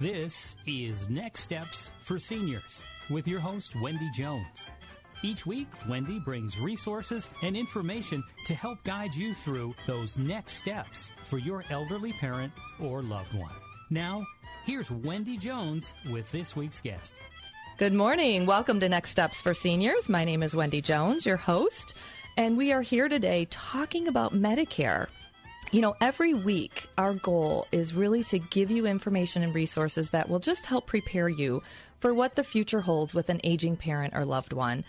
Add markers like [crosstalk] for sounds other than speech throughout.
This is Next Steps for Seniors with your host, Wendy Jones. Each week, Wendy brings resources and information to help guide you through those next steps for your elderly parent or loved one. Now, here's Wendy Jones with this week's guest. Good morning. Welcome to Next Steps for Seniors. My name is Wendy Jones, your host, and we are here today talking about Medicare. You know, every week our goal is really to give you information and resources that will just help prepare you for what the future holds with an aging parent or loved one.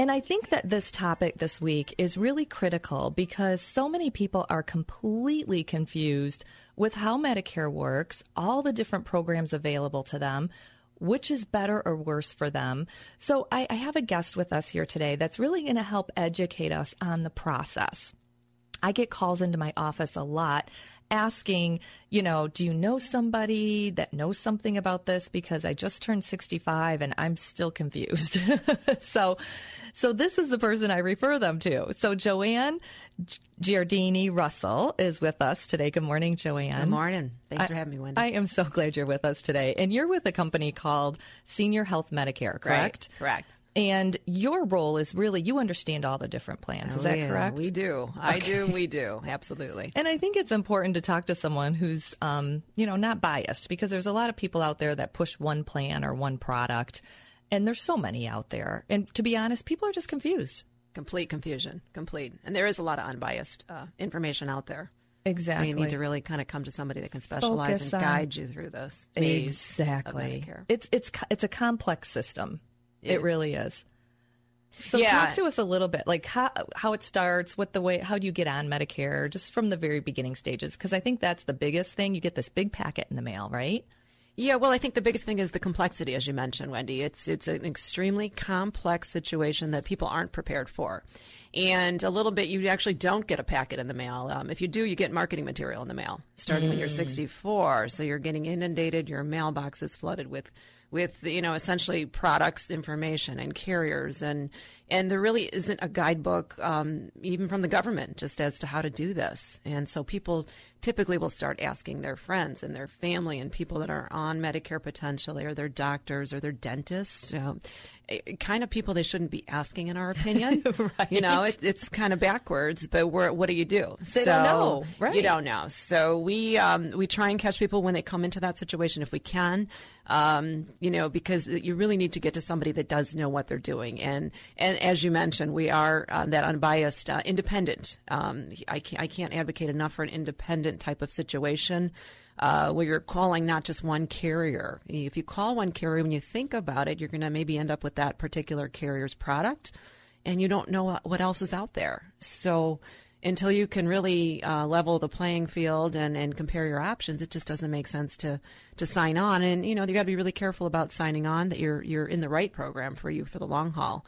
And I think that this topic this week is really critical because so many people are completely confused with how Medicare works, all the different programs available to them, which is better or worse for them. So I, I have a guest with us here today that's really going to help educate us on the process. I get calls into my office a lot asking, you know, do you know somebody that knows something about this because I just turned 65 and I'm still confused. [laughs] so so this is the person I refer them to. So Joanne Giardini Russell is with us today. Good morning, Joanne. Good morning. Thanks I, for having me, Wendy. I am so glad you're with us today. And you're with a company called Senior Health Medicare, correct? Right, correct. And your role is really you understand all the different plans. Oh, is that yeah, correct? We do. I do. We do. Absolutely. [laughs] And I think it's important to talk to someone who's, um, you know, not biased because there's a lot of people out there that push one plan or one product, and there's so many out there. And to be honest, people are just confused. Complete confusion. Complete. And there is a lot of unbiased uh, information out there. Exactly. So you need to really kind of come to somebody that can specialize Focus and on- guide you through this. Exactly. It's it's it's a complex system. It It- really is. So Yeah. talk to us a little bit, like how how it starts, what the way, how do you get on Medicare, just from the very beginning stages? Because I think that's the biggest thing. You get this big packet in the mail, right? Yeah, well, I think the biggest thing is the complexity, as you mentioned, Wendy. It's it's an extremely complex situation that people aren't prepared for, and a little bit you actually don't get a packet in the mail. Um, if you do, you get marketing material in the mail starting when you're 64. So you're getting inundated. Your mailbox is flooded with with you know essentially products information and carriers and and there really isn't a guidebook um, even from the government just as to how to do this and so people typically will start asking their friends and their family and people that are on medicare potentially or their doctors or their dentists you know, eh, kind of people they shouldn't be asking in our opinion [laughs] Right. you know it, it's kind of backwards but we're, what do you do They don't know, right. you don't know so we um, we try and catch people when they come into that situation if we can um, you know, because you really need to get to somebody that does know what they're doing. And and as you mentioned, we are uh, that unbiased, uh, independent. Um, I can't I can't advocate enough for an independent type of situation. Uh, where you're calling not just one carrier. If you call one carrier, when you think about it, you're going to maybe end up with that particular carrier's product, and you don't know what else is out there. So until you can really uh, level the playing field and, and compare your options, it just doesn't make sense to to sign on. And you know you got to be really careful about signing on that you're you're in the right program for you for the long haul.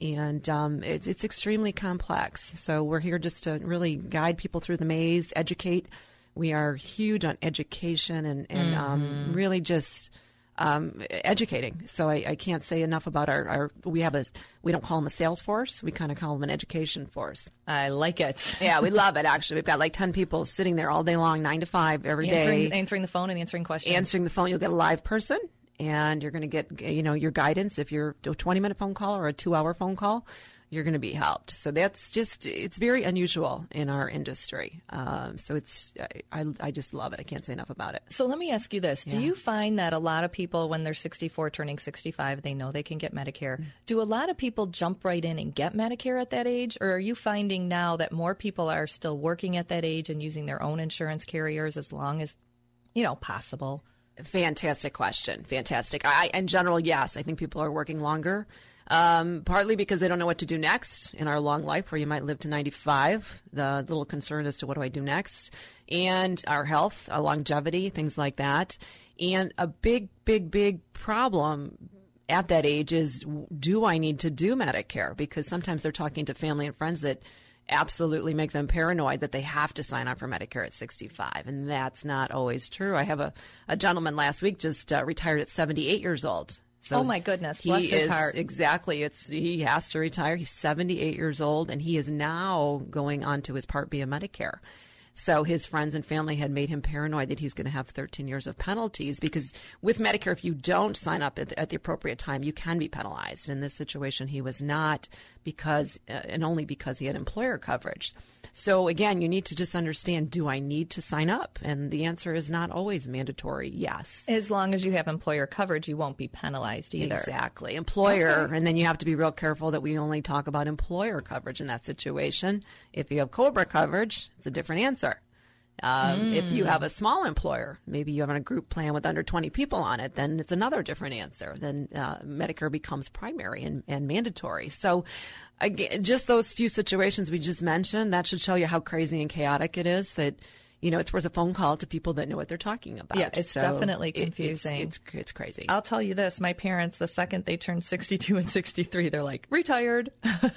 And um, it's it's extremely complex. So we're here just to really guide people through the maze, educate. We are huge on education and and um, really just um, educating. So I, I can't say enough about our, our. We have a. We don't call them a sales force. We kind of call them an education force. I like it. Yeah, we [laughs] love it. Actually, we've got like ten people sitting there all day long, nine to five every day, Answering, answering the phone and answering questions. answering the phone. You'll get a live person, and you're going to get you know your guidance. If you're a 20 minute phone call or a two hour phone call, you're going to be helped. So that's just it's very unusual in our industry. Um, so it's I, I I just love it. I can't say enough about it. So let me ask you this. Do you find that a lot of people, when they're 64, turning 65, they know they can get Medicare? Do a lot of people jump right in and get Medicare at that age? Or are you finding now that more people are still working at that age and using their own insurance carriers as long as, you know, possible? Fantastic question. Fantastic. I, in general, yes, I think people are working longer. Um, partly because they don't know what to do next in our long life, where you might live to 95. The little concern as to what do I do next, and our health, our longevity, things like that. And a big, big, big problem at that age is do I need to do Medicare? Because sometimes they're talking to family and friends that absolutely make them paranoid that they have to sign up for Medicare at 65. And that's not always true. I have a, a gentleman last week just uh, retired at 78 years old. So oh my goodness, bless he his is, heart. Exactly. It's he has to retire. He's 78 years old and he is now going on to his Part B of Medicare. So his friends and family had made him paranoid that he's going to have 13 years of penalties because with Medicare, if you don't sign up at, at the appropriate time, you can be penalized. In this situation, he was not because, uh, and only because he had employer coverage. So again, you need to just understand do I need to sign up? And the answer is not always mandatory yes. As long as you have employer coverage, you won't be penalized either. Exactly. Employer, okay. and then you have to be real careful that we only talk about employer coverage in that situation. If you have COBRA coverage, it's a different answer. Mm. If you have a small employer, maybe you have a group plan with under 20 people on it, then it's another different answer. Then uh, Medicare becomes primary and, and mandatory. So, again, just those few situations we just mentioned, that should show you how crazy and chaotic it is that you know, it's worth a phone call to people that know what they're talking about. Yeah, it's so definitely confusing. It, it's, it's, it's crazy. I'll tell you this: my parents, the second they turned sixty-two and sixty-three, they're like retired.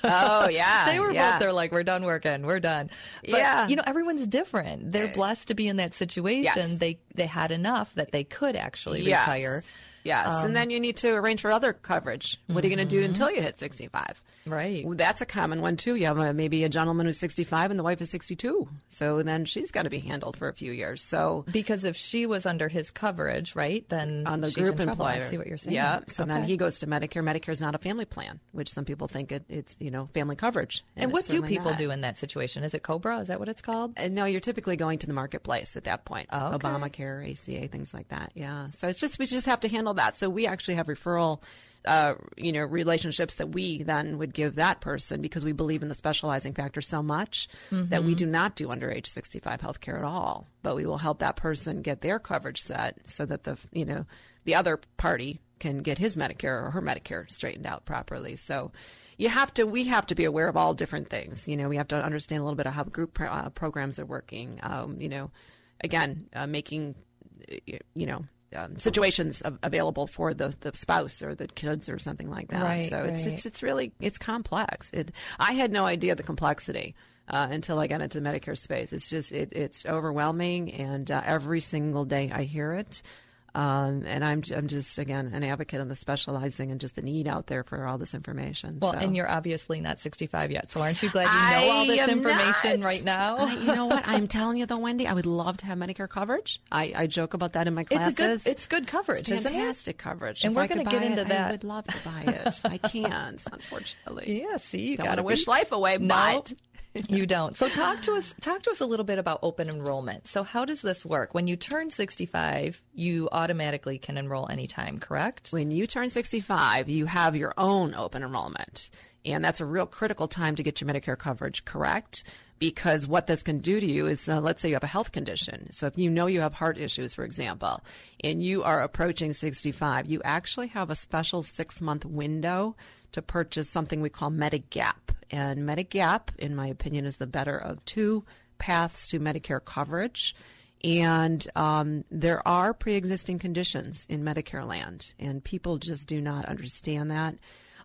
Oh [laughs] yeah, they were yeah. both. They're like, we're done working, we're done. But, yeah, you know, everyone's different. They're blessed to be in that situation. Yes. They they had enough that they could actually yes. retire. Yes, um, and then you need to arrange for other coverage. What are you going to do mm-hmm. until you hit 65? Right. That's a common one too. You have a, maybe a gentleman who's 65 and the wife is 62. So then she's got to be handled for a few years. So because if she was under his coverage, right, then on the group employer. I see what you're saying. Yeah. So okay. then he goes to Medicare. Medicare is not a family plan, which some people think it, it's you know family coverage. And, and what do people not. do in that situation? Is it Cobra? Is that what it's called? Uh, no, you're typically going to the marketplace at that point. Oh, okay. Obamacare, ACA, things like that. Yeah. So it's just we just have to handle that. So we actually have referral uh, you know, relationships that we then would give that person because we believe in the specializing factor so much mm-hmm. that we do not do under age 65 health care at all. But we will help that person get their coverage set so that the, you know, the other party can get his Medicare or her Medicare straightened out properly. So you have to, we have to be aware of all different things. You know, we have to understand a little bit of how group pro- uh, programs are working. Um, you know, again, uh, making, you know, um, situations available for the, the spouse or the kids or something like that. Right, so right. it's, it's it's really it's complex. It I had no idea the complexity. Uh, until I got into the Medicare space, it's just it, it's overwhelming, and uh, every single day I hear it. Um, and I'm, I'm just, again, an advocate on the specializing and just the need out there for all this information. Well, so. and you're obviously not 65 yet. So aren't you glad you know all this information not. right now? I, you know what? I'm [laughs] telling you though, Wendy, I would love to have Medicare coverage. I, I joke about that in my classes. It's good, it's good coverage, it's fantastic coverage. And if we're going to get into it, that. I would love to buy it. I [laughs] can't, unfortunately. Yeah, see, you got to wish life away, no, but [laughs] you don't. So talk to us. Talk to us a little bit about open enrollment. So how does this work? When you turn 65, you automatically can enroll anytime, correct? When you turn 65, you have your own open enrollment. And that's a real critical time to get your Medicare coverage correct because what this can do to you is uh, let's say you have a health condition. So if you know you have heart issues, for example, and you are approaching 65, you actually have a special six month window to purchase something we call Medigap. And Medigap, in my opinion, is the better of two paths to Medicare coverage. And um, there are pre existing conditions in Medicare land, and people just do not understand that.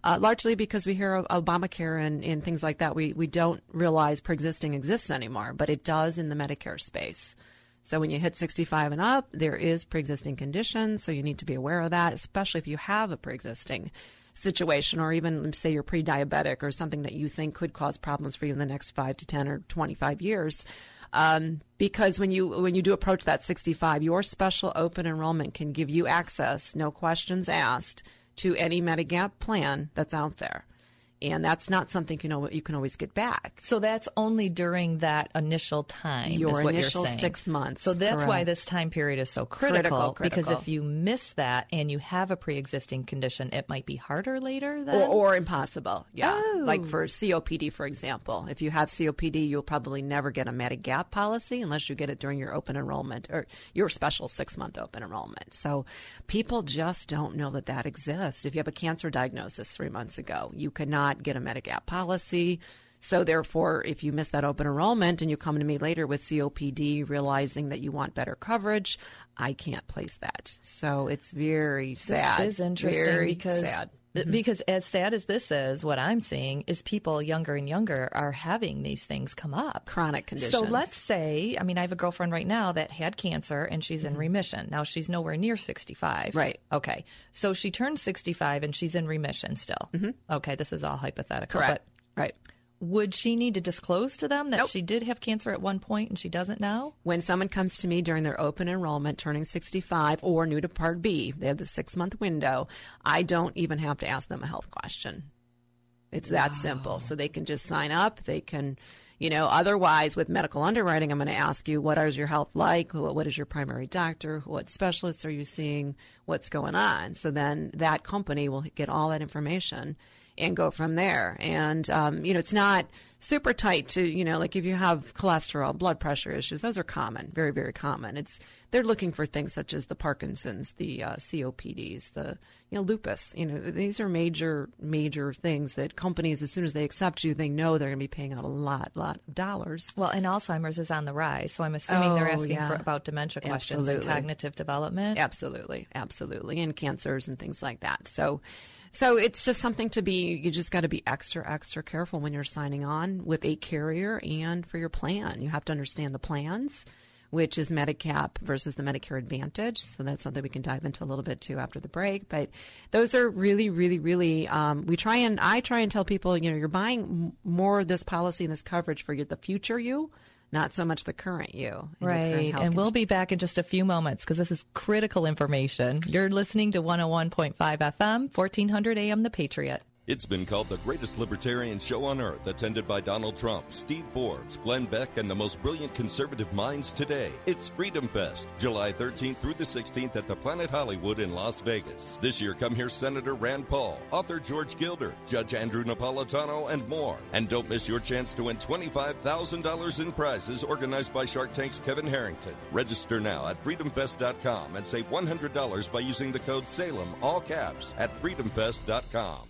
Uh, largely because we hear of Obamacare and, and things like that, we, we don't realize pre existing exists anymore, but it does in the Medicare space. So when you hit 65 and up, there is pre existing conditions, so you need to be aware of that, especially if you have a pre existing situation, or even say you're pre diabetic or something that you think could cause problems for you in the next five to 10 or 25 years. Um, because when you when you do approach that 65, your special open enrollment can give you access, no questions asked, to any Medigap plan that's out there. And that's not something you know you can always get back. So that's only during that initial time. Your initial you're saying. six months. So that's why this time period is so critical, Critical, Because if you miss that and you have a pre-existing condition, it might be harder later. Then or, or impossible. Yeah, Oh. like for COPD, for example, if you have COPD, you'll probably never get a Medigap policy unless you get it during your open enrollment or your special six month open enrollment. So people just don't know that that exists. If you have a cancer diagnosis three months ago, you cannot get a Medigap policy. So therefore, if you miss that open enrollment and you come to me later with COPD, realizing that you want better coverage, I can't place that. So it's very sad. This is interesting because sad. Because as sad as this is, what I'm seeing is people younger and younger are having these things come up. Chronic conditions. So let's say, I mean, I have a girlfriend right now that had cancer and she's Mm-hmm. in remission. Now she's nowhere near 65. Right. Okay. So she turned 65 and she's in remission still. Okay. This is all hypothetical. Mm-hmm. Correct. Right. Would she need to disclose to them that Nope. she did have cancer at one point and she doesn't now? When someone comes to me during their open enrollment, turning 65 or new to Part B, they have the six month window, I don't even have to ask them a health question. It's that simple. So they can just sign up. They can, you know, otherwise with medical underwriting, I'm going to ask you, what is your health like? What is your primary doctor? What specialists are you seeing? What's going on? So then that company will get all that information and go from there. And, um, you know, it's not super tight to, you know, like if you have cholesterol, blood pressure issues, those are common, very, very common. It's, they're looking for things such as the Parkinson's, the uh, COPDs, the, you know, lupus. You know, these are major, major things that companies, as soon as they accept you, they know they're going to be paying out a lot, lot of dollars. Well, and Alzheimer's is on the rise. So I'm assuming they're Oh, asking yeah. for, about dementia questions Absolutely. and cognitive development. Absolutely, absolutely, and cancers and things like that. So, so it's just something to be. You just got to be extra, extra careful when you're signing on with a carrier and for your plan. You have to understand the plans, which is Medigap versus the Medicare Advantage. So that's something we can dive into a little bit too after the break. But those are really, really, really. Um, we try and I try and tell people, you know, you're buying more of this policy and this coverage for your, the future you. Not so much the current you. and your current Right. And we'll be back in just a few moments because this is critical information. You're listening to 101.5 FM, 1400 AM The Patriot. It's been called the greatest libertarian show on earth, attended by Donald Trump, Steve Forbes, Glenn Beck, and the most brilliant conservative minds today. It's Freedom Fest, July 13th through the 16th at the Planet Hollywood in Las Vegas. This year, come hear Senator Rand Paul, author George Gilder, Judge Andrew Napolitano, and more. And don't miss your chance to win $25,000 in prizes organized by Shark Tank's Kevin Harrington. Register now at freedomfest.com and save $100 by using the code SALEM, all caps, at freedomfest.com.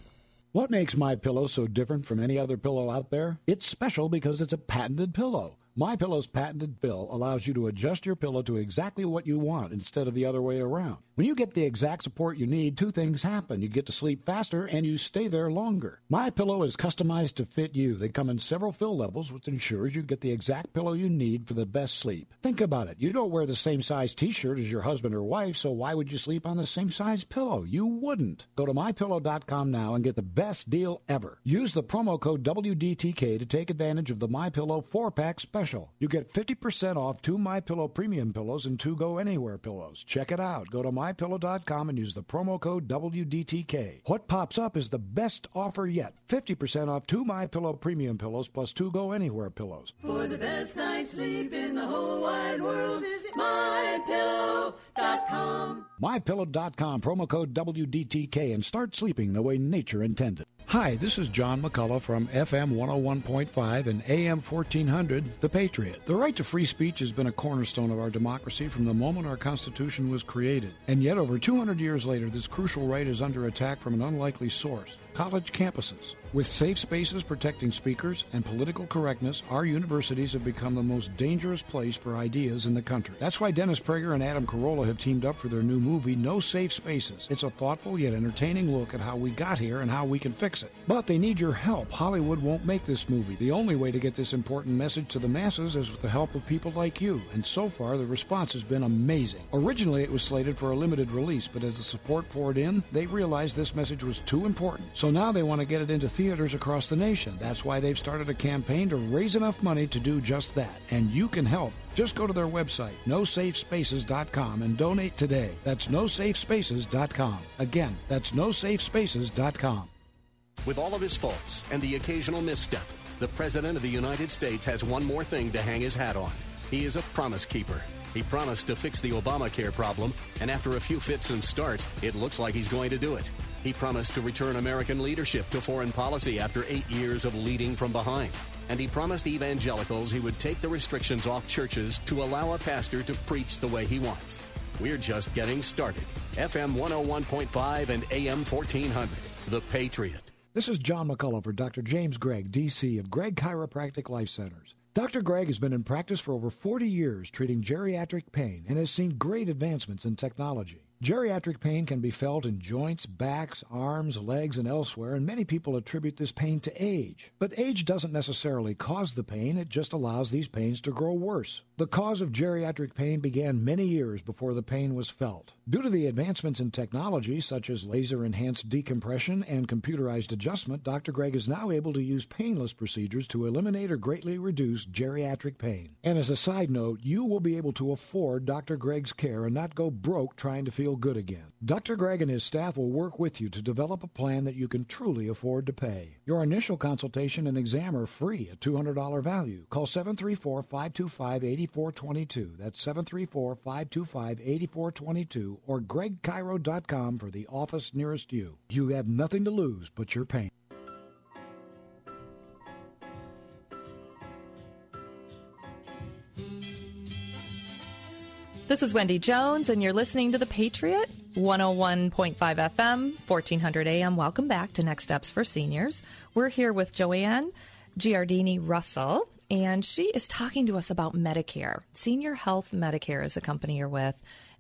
What makes my pillow so different from any other pillow out there? It's special because it's a patented pillow. My Pillow's patented fill allows you to adjust your pillow to exactly what you want instead of the other way around. When you get the exact support you need, two things happen. You get to sleep faster and you stay there longer. My Pillow is customized to fit you. They come in several fill levels, which ensures you get the exact pillow you need for the best sleep. Think about it. You don't wear the same size t-shirt as your husband or wife, so why would you sleep on the same size pillow? You wouldn't. Go to mypillow.com now and get the best deal ever. Use the promo code WDTK to take advantage of the My Pillow 4-pack special. You get 50% off two My Pillow premium pillows and two Go Anywhere pillows. Check it out. Go to mypillow.com and use the promo code WDTK. What pops up is the best offer yet. 50% off two My Pillow premium pillows plus two Go Anywhere pillows. For the best night's sleep in the whole wide world, visit mypillow.com. MyPillow.com, promo code WDTK, and start sleeping the way nature intended. Hi, this is John McCullough from FM 101.5 and AM 1400, The Patriot. The right to free speech has been a cornerstone of our democracy from the moment our Constitution was created. And yet, over 200 years later, this crucial right is under attack from an unlikely source college campuses. With safe spaces protecting speakers and political correctness, our universities have become the most dangerous place for ideas in the country. That's why Dennis Prager and Adam Carolla have teamed up for their new movie, No Safe Spaces. It's a thoughtful yet entertaining look at how we got here and how we can fix it. But they need your help. Hollywood won't make this movie. The only way to get this important message to the masses is with the help of people like you, and so far the response has been amazing. Originally, it was slated for a limited release, but as the support poured in, they realized this message was too important. So now they want to get it into theaters across the nation. That's why they've started a campaign to raise enough money to do just that. And you can help. Just go to their website, nosafespaces.com, and donate today. That's nosafespaces.com. Again, that's nosafespaces.com. With all of his faults and the occasional misstep, the President of the United States has one more thing to hang his hat on. He is a promise keeper. He promised to fix the Obamacare problem, and after a few fits and starts, it looks like he's going to do it. He promised to return American leadership to foreign policy after eight years of leading from behind. And he promised evangelicals he would take the restrictions off churches to allow a pastor to preach the way he wants. We're just getting started. FM 101.5 and AM 1400. The Patriot. This is John McCullough for Dr. James Gregg, D.C. of Gregg Chiropractic Life Centers. Dr. Gregg has been in practice for over 40 years treating geriatric pain and has seen great advancements in technology. Geriatric pain can be felt in joints, backs, arms, legs, and elsewhere, and many people attribute this pain to age. But age doesn't necessarily cause the pain, it just allows these pains to grow worse. The cause of geriatric pain began many years before the pain was felt. Due to the advancements in technology, such as laser enhanced decompression and computerized adjustment, Dr. Gregg is now able to use painless procedures to eliminate or greatly reduce geriatric pain. And as a side note, you will be able to afford Dr. Gregg's care and not go broke trying to feel good again. Dr. Gregg and his staff will work with you to develop a plan that you can truly afford to pay. Your initial consultation and exam are free at $200 value. Call 734 525 8422. That's 734 525 8422 or greggchiro.com for the office nearest you. You have nothing to lose but your pain. This is Wendy Jones, and you're listening to The Patriot, 101.5 FM, 1400 AM. Welcome back to Next Steps for Seniors. We're here with Joanne Giardini Russell, and she is talking to us about Medicare. Senior Health Medicare is the company you're with.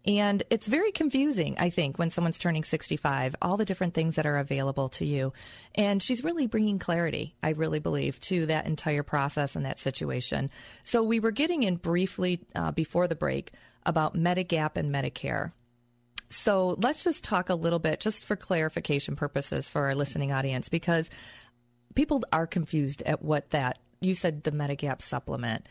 And it's very confusing, I think, when someone's turning 65, all the different things that are available to you. And she's really bringing clarity, I really believe, to that entire process and that situation. So we were getting in briefly uh, before the break about Medigap and Medicare. So let's just talk a little bit, just for clarification purposes for our listening audience, because people are confused at what that, you said the Medigap supplement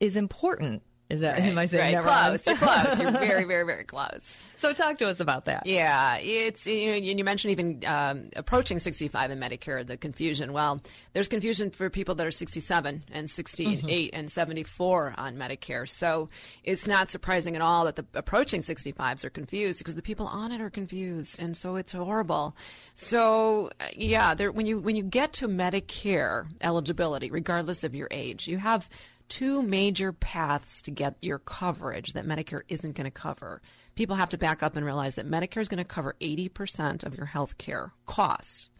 is important is that right, am I saying right. close? You're close. You're [laughs] very, very, very close. So talk to us about that. Yeah, it's you know, you mentioned even um, approaching 65 in Medicare, the confusion. Well, there's confusion for people that are 67 and 68 mm-hmm. and 74 on Medicare. So it's not surprising at all that the approaching 65s are confused because the people on it are confused, and so it's horrible. So uh, yeah, there, when you when you get to Medicare eligibility, regardless of your age, you have two major paths to get your coverage that Medicare isn't going to cover. People have to back up and realize that Medicare is going to cover 80% of your health care costs.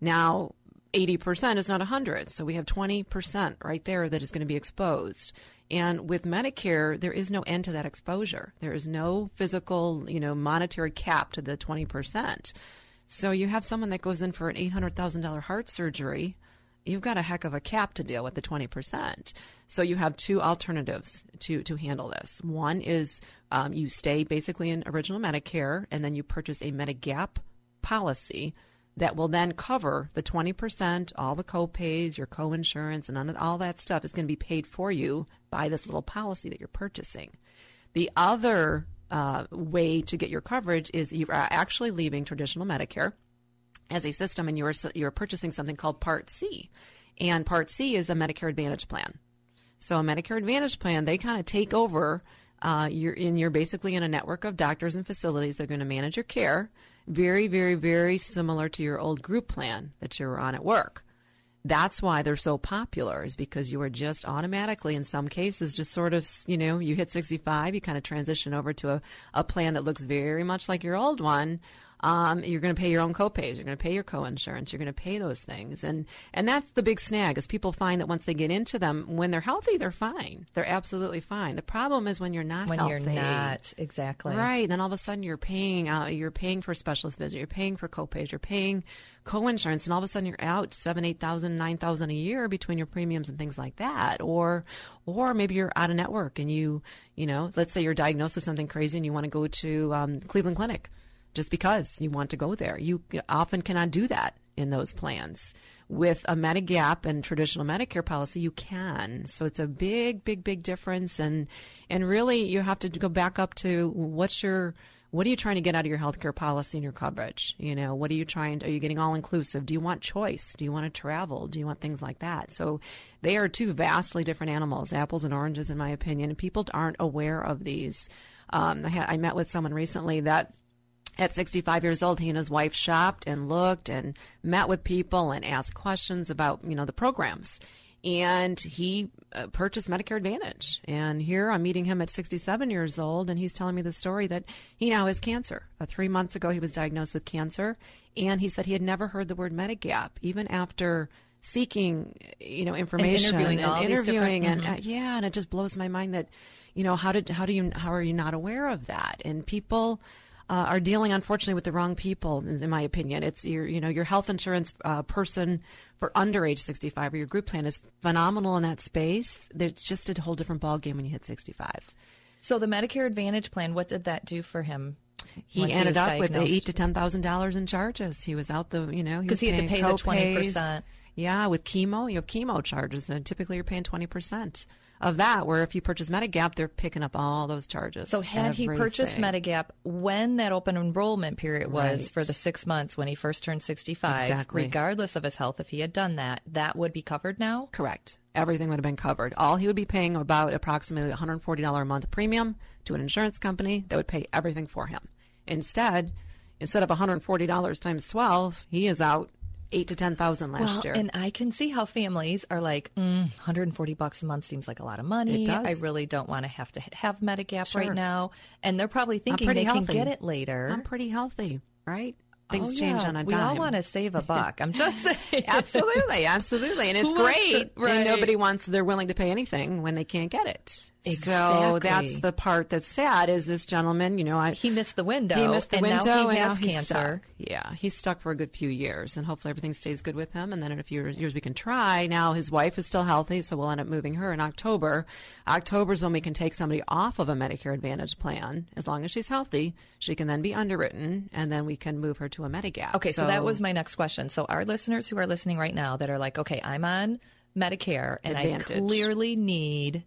Now, 80% is not 100, so we have 20% right there that is going to be exposed. And with Medicare, there is no end to that exposure. There is no physical, you know, monetary cap to the 20%. So you have someone that goes in for an $800,000 heart surgery you've got a heck of a cap to deal with the 20%. So you have two alternatives to, to handle this. One is um, you stay basically in original Medicare and then you purchase a Medigap policy that will then cover the 20%, all the co-pays, your co-insurance, and all that stuff is going to be paid for you by this little policy that you're purchasing. The other uh, way to get your coverage is you are actually leaving traditional Medicare as a system and you're you're purchasing something called Part C. And Part C is a Medicare Advantage plan. So a Medicare Advantage plan, they kind of take over uh, you're in you're basically in a network of doctors and facilities that are going to manage your care very very very similar to your old group plan that you were on at work that's why they're so popular is because you are just automatically in some cases just sort of you know you hit 65 you kind of transition over to a, a plan that looks very much like your old one um, you're going to pay your own copays. You're going to pay your co-insurance. You're going to pay those things, and and that's the big snag. Is people find that once they get into them, when they're healthy, they're fine. They're absolutely fine. The problem is when you're not healthy. when healthy. you're not exactly right. Then all of a sudden you're paying. Uh, you're paying for specialist visit. You're paying for copays. You're paying co-insurance, and all of a sudden you're out seven, eight thousand, nine thousand a year between your premiums and things like that. Or, or maybe you're out of network and you, you know, let's say you're diagnosed with something crazy and you want to go to um, Cleveland Clinic just because you want to go there. You often cannot do that in those plans. with a Medigap and traditional Medicare policy, you can. So it's a big, big, big difference. And, and really you have to go back up to what's your, what are you trying to get out of your healthcare policy and your coverage? You know, what are you trying to, are you getting all inclusive? Do you want choice? Do you want to travel? Do you want things like that? So they are two vastly different animals, apples and oranges, in my opinion. And people aren't aware of these. Um, I, I met with someone recently that at 65 years old, he and his wife shopped and looked and met with people and asked questions about, you know, the programs. And he uh, purchased Medicare Advantage. And here I'm meeting him at 67 years old, and he's telling me the story that he now has cancer. Uh, three months ago, he was diagnosed with cancer, and he said he had never heard the word Medigap, even after seeking, you know, information and interviewing, and, interviewing and mm-hmm. uh, yeah, and it just blows my mind that, you know, how did how do you how are you not aware of that? And people uh, are dealing, unfortunately, with the wrong people. In, my opinion, it's your you know your health insurance uh, person for under age 65 or your group plan is phenomenal in that space. It's just a whole different ballgame when you hit 65. So the Medicare Advantage plan, what did that do for him? He ended was up with eight to ten thousand dollars in charges. He was out the you know because was he had to pay the co-pays. twenty percent. Yeah, with chemo, you have chemo charges, and typically you're paying twenty percent of that. Where if you purchase Medigap, they're picking up all those charges. So had he purchased Medigap when that open enrollment period was Right. for the six months when he first turned 65, Exactly. regardless of his health, if he had done that, that would be covered now? Correct. Everything would have been covered. All he would be paying about approximately $140 a month premium to an insurance company that would pay everything for him. Instead, instead of $140 times 12, he is out eight to 10,000 last well, year. and I can see how families are like, mm, 140 bucks a month seems like a lot of money. It does. I really don't want to have to have Medigap Sure. right now. And they're probably thinking they healthy. can get it later. I'm pretty healthy, right? Things Oh, change yeah. on a dime. we all want to save a [laughs] buck. I'm just saying. absolutely, absolutely, and [laughs] it's great. to- right. And nobody wants. They're willing to pay anything when they can't get it. So that's the part that's sad. Is this gentleman? You know, I He missed the window. he missed the and window, now he and has now cancer. stuck. Yeah, he's stuck for a good few years, and hopefully everything stays good with him. And then in a few years we can try. Now his wife is still healthy, so we'll end up moving her in October. October is when we can take somebody off of a Medicare Advantage plan as long as she's healthy. She can then be underwritten, and then we can move her to a Medigap. Okay, so, that was my next question. So our listeners who are listening right now that are like, okay, I'm on Medicare and Advantage. I clearly need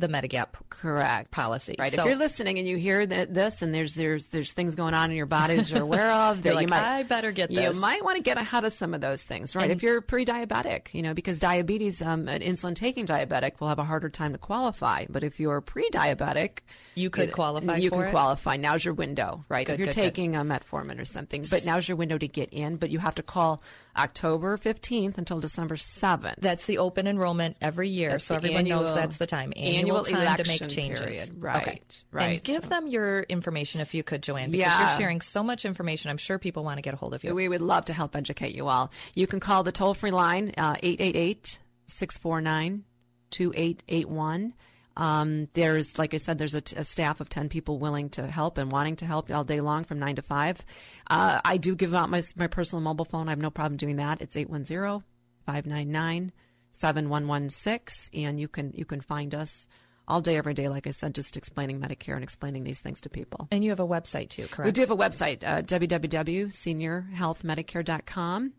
the Medigap correct policy. Right. So- if you're listening and you hear that this and there's there's there's things going on in your body that you're aware of [laughs] that You're you might I better get You might want to get ahead of some of those things, right? And- if you're pre-diabetic, you know, because diabetes, um, an insulin-taking diabetic will have a harder time to qualify. But if you're pre-diabetic, You could qualify You can it? qualify. Now's your window, right? Good, if you're good, good. taking a metformin or something, but now's your window to get in. But you have to call October 15th until December 7th. That's the open enrollment every year, That's so everyone knows that's the time. Annual, annual time to make changes. period. Right, Okay. right. And give So- them your information if you could, Joanne, because Yeah. you're sharing so much information. I'm sure people want to get a hold of you. We would love to help educate you all. You can call the toll free line, uh, 888 649 2881. Um, there's, like I said, there's a, t- a staff of 10 people willing to help and wanting to help all day long from 9 to 5. Uh, I do give out my, my personal mobile phone. I have no problem doing that. It's 810 599 7116. And you can, you can find us all day, every day, like I said, just explaining Medicare and explaining these things to people. and you have a website too, correct? We do have a website, uh, www.seniorhealthmedicare.com.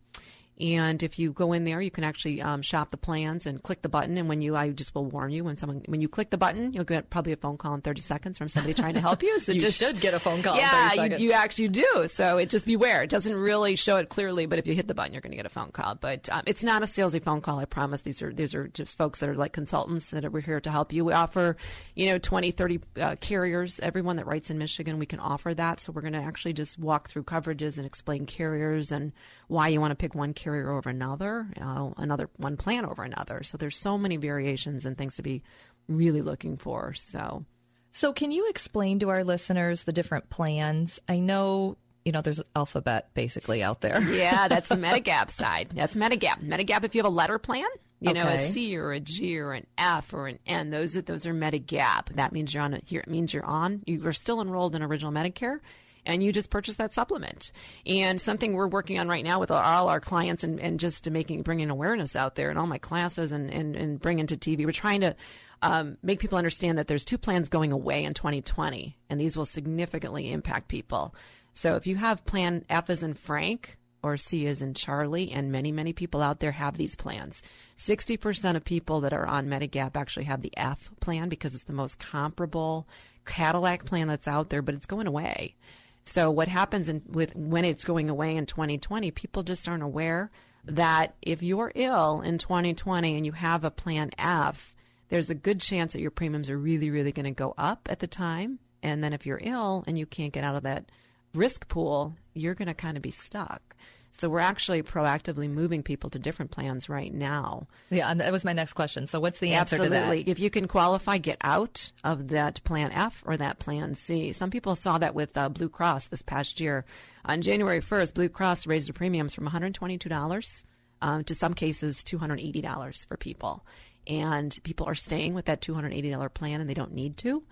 And if you go in there, you can actually um, shop the plans and click the button. And when you, I just will warn you when someone, when you click the button, you'll get probably a phone call in 30 seconds from somebody trying to help you. So [laughs] You just should get a phone call in 30 Yeah, you, you actually do. So it just beware. It doesn't really show it clearly, but if you hit the button, you're going to get a phone call. But um, it's not a salesy phone call. I promise. These are these are just folks that are like consultants that are we're here to help you. We offer, you know, 20, 30 uh, carriers. Everyone that writes in Michigan, we can offer that. So we're going to actually just walk through coverages and explain carriers and why you want to pick one carrier over another, uh, another one plan over another. So there's so many variations and things to be really looking for. So. So, can you explain to our listeners the different plans? I know, you know, there's alphabet basically out there. [laughs] Yeah, that's the [laughs] Medigap side. That's Medigap. Medigap, if you have a letter plan, you know, a C or a G or an F or an N, those are those are Medigap. That means you're on. A, here, it means you're on. You are still enrolled in original Medicare. And you just purchase that supplement, and something we're working on right now with all our clients, and, and just making bringing awareness out there in all my classes, and and, and bringing to TV. We're trying to um, make people understand that there's two plans going away in 2020, and these will significantly impact people. So if you have Plan F as in Frank, or C is in Charlie, and many, many people out there have these plans. 60% of people that are on Medigap actually have the F plan because it's the most comparable Cadillac plan that's out there, but it's going away. So what happens in, with when it's going away in 2020, people just aren't aware that if you're ill in 2020 and you have a plan F, there's a good chance that your premiums are really, really going to go up at the time. And then if you're ill and you can't get out of that risk pool, you're going to kind of be stuck. So we're actually proactively moving people to different plans right now. Yeah, that was my next question. So what's the answer Absolutely. to that? If you can qualify, get out of that Plan F or that Plan C. Some people saw that with uh, Blue Cross this past year. On January 1st, Blue Cross raised the premiums from $122 um, to some cases $280 for people. And people are staying with that $280 plan and they don't need to.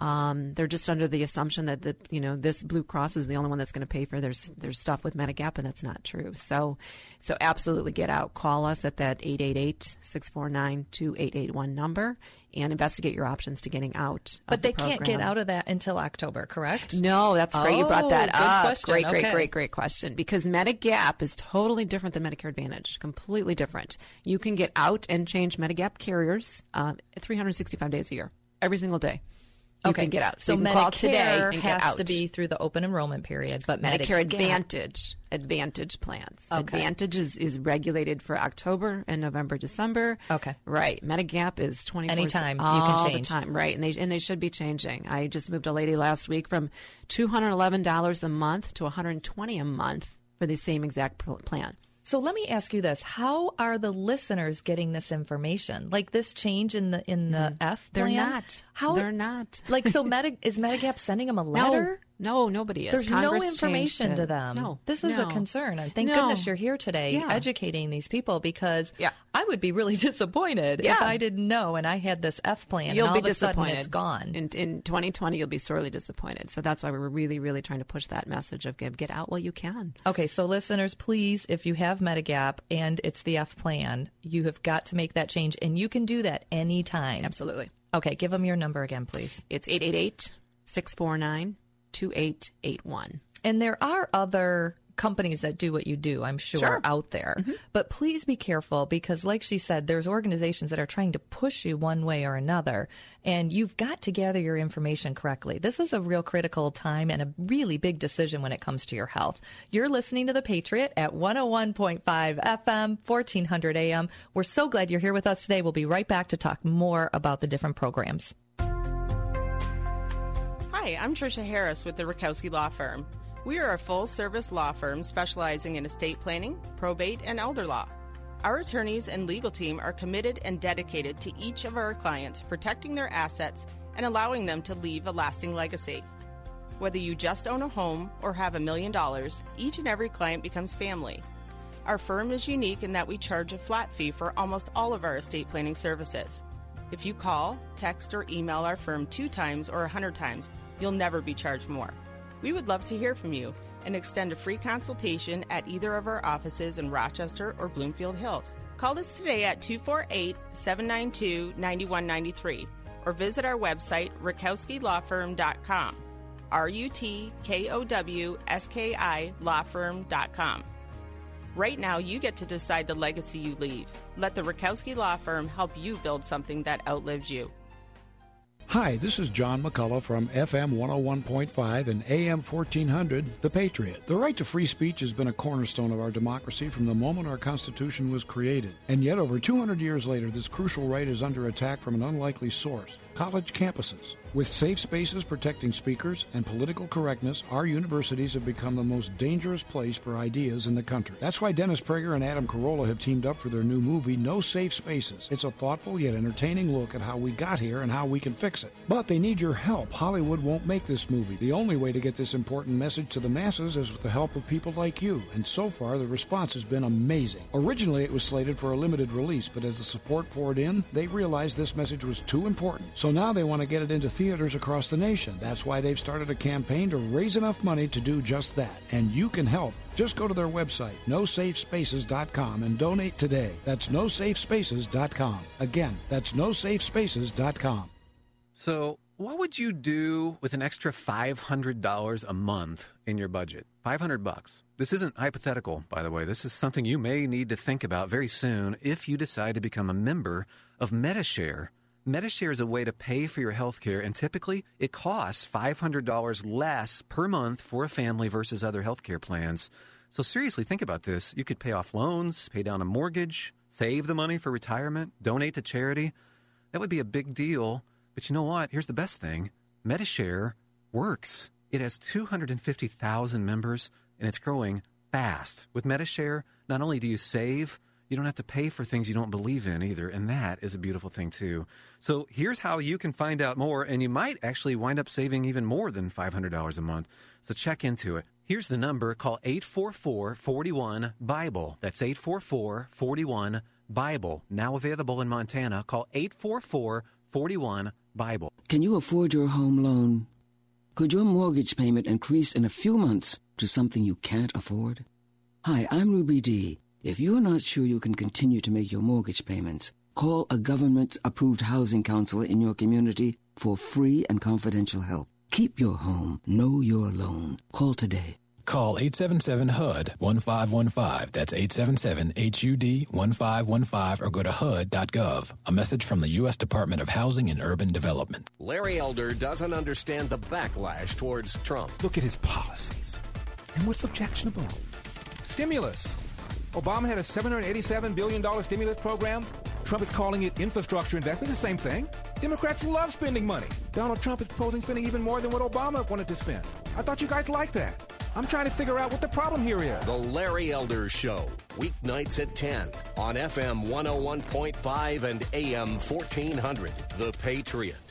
Um, they're just under the assumption that the you know this Blue Cross is the only one that's going to pay for their their stuff with Medigap, and that's not true. So, so absolutely get out. Call us at that 888-649-2881 number and investigate your options to getting out. But the they can't get out of that until October, correct? No, that's great. you brought that Oh, up. question. Great, great, Okay. great, great question. Because Medigap is totally different than Medicare Advantage. Completely different. You can get out and change Medigap carriers uh, 365 days a year, every single day. You okay, can get out. So, you Medicare call today and has get out. to be through the open enrollment period, but Medicare Medigap- Advantage, Advantage plans. Okay. Advantage is, is regulated for October and November, December. Okay. right. Medigap is twenty Anytime you all can the time. Right, and they and they should be changing. I just moved a lady last week from two hundred eleven dollars a month to one hundred twenty a month for the same exact plan. So let me ask you this: How are the listeners getting this information? Like this change in the in the F Mm-hmm. They're not. How They're not. like so? [laughs] Medi- is Medigap sending them a letter? No, no, nobody is. There's Congress no information to them. No, this is a concern. And thank No. goodness you're here today Yeah. educating these people because Yeah. I would be really [laughs] disappointed if I didn't know and I had this F plan You'll and all be of a sudden disappointed. it's gone. In, in 2020, you'll be sorely disappointed. So that's why we're really, really trying to push that message of get, get out while you can. Okay, so listeners, please, if you have Medigap and it's the F plan, you have got to make that change, and you can do that anytime. Absolutely. Okay, give them your number again, please. It's 888 649 2881. And there are other companies that do what you do, I'm sure, Sure. out there. Mm-hmm. But please be careful because, like she said, there's organizations that are trying to push you one way or another, and you've got to gather your information correctly. This is a real critical time and a really big decision when it comes to your health. You're listening to The Patriot at 101.5 FM, 1400 AM. We're so glad you're here with us today. We'll be right back to talk more about the different programs. Hi, I'm Tricia Harris with the Rutkowski Law Firm. We are a full service law firm specializing in estate planning, probate, and elder law. Our attorneys and legal team are committed and dedicated to each of our clients protecting their assets and allowing them to leave a lasting legacy. Whether you just own a home or have a million dollars, each and every client becomes family. Our firm is unique in that we charge a flat fee for almost all of our estate planning services. If you call, text, or email our firm two times or a hundred times, you'll never be charged more. We would love to hear from you and extend a free consultation at either of our offices in Rochester or Bloomfield Hills. Call us today at 248 792 9193 or visit our website, rutkowskilawfirm.com. R U T K O W S K I lawfirm.com. Right now, you get to decide the legacy you leave. Let the Rutkowski Law Firm help you build something that outlives you. Hi, this is John McCullough from FM 101.5 and AM 1400, The Patriot. The right to free speech has been a cornerstone of our democracy from the moment our Constitution was created. And yet, over 200 years later, this crucial right is under attack from an unlikely source college campuses. With safe spaces protecting speakers and political correctness, our universities have become the most dangerous place for ideas in the country. That's why Dennis Prager and Adam Carolla have teamed up for their new movie, No Safe Spaces. It's a thoughtful yet entertaining look at how we got here and how we can fix it. But they need your help. Hollywood won't make this movie. The only way to get this important message to the masses is with the help of people like you, and so far the response has been amazing. Originally, it was slated for a limited release, but as the support poured in, they realized this message was too important. So now they want to get it into theaters across the nation. That's why they've started a campaign to raise enough money to do just that. And you can help. Just go to their website, nosafespaces.com, and donate today. That's nosafespaces.com. Again, that's nosafespaces.com. So, what would you do with an extra $500 a month in your budget? 500 bucks. This isn't hypothetical, by the way. This is something you may need to think about very soon if you decide to become a member of Medi-Share. Medi-Share is a way to pay for your health care, and typically it costs $500 less per month for a family versus other healthcare plans. So seriously, think about this. You could pay off loans, pay down a mortgage, save the money for retirement, donate to charity. That would be a big deal. But you know what? Here's the best thing Medi-Share works. It has 250,000 members and it's growing fast. With Medi-Share, not only do you save, you don't have to pay for things you don't believe in either. And that is a beautiful thing, too. So here's how you can find out more, and you might actually wind up saving even more than $500 a month. So check into it. Here's the number call 844 41 Bible. That's 844 41 Bible. Now available in Montana. Call 844 41 Bible. Can you afford your home loan? Could your mortgage payment increase in a few months to something you can't afford? Hi, I'm Ruby D. If you're not sure you can continue to make your mortgage payments, call a government approved housing counselor in your community for free and confidential help. Keep your home. Know your loan. Call today. Call 877 HUD 1515. That's 877 HUD 1515 or go to HUD.gov. A message from the U.S. Department of Housing and Urban Development. Larry Elder doesn't understand the backlash towards Trump. Look at his policies. And what's objectionable? Stimulus. Obama had a $787 billion stimulus program. Trump is calling it infrastructure investment. The same thing. Democrats love spending money. Donald Trump is proposing spending even more than what Obama wanted to spend. I thought you guys liked that. I'm trying to figure out what the problem here is. The Larry Elder Show, weeknights at 10 on FM 101.5 and AM 1400. The Patriot.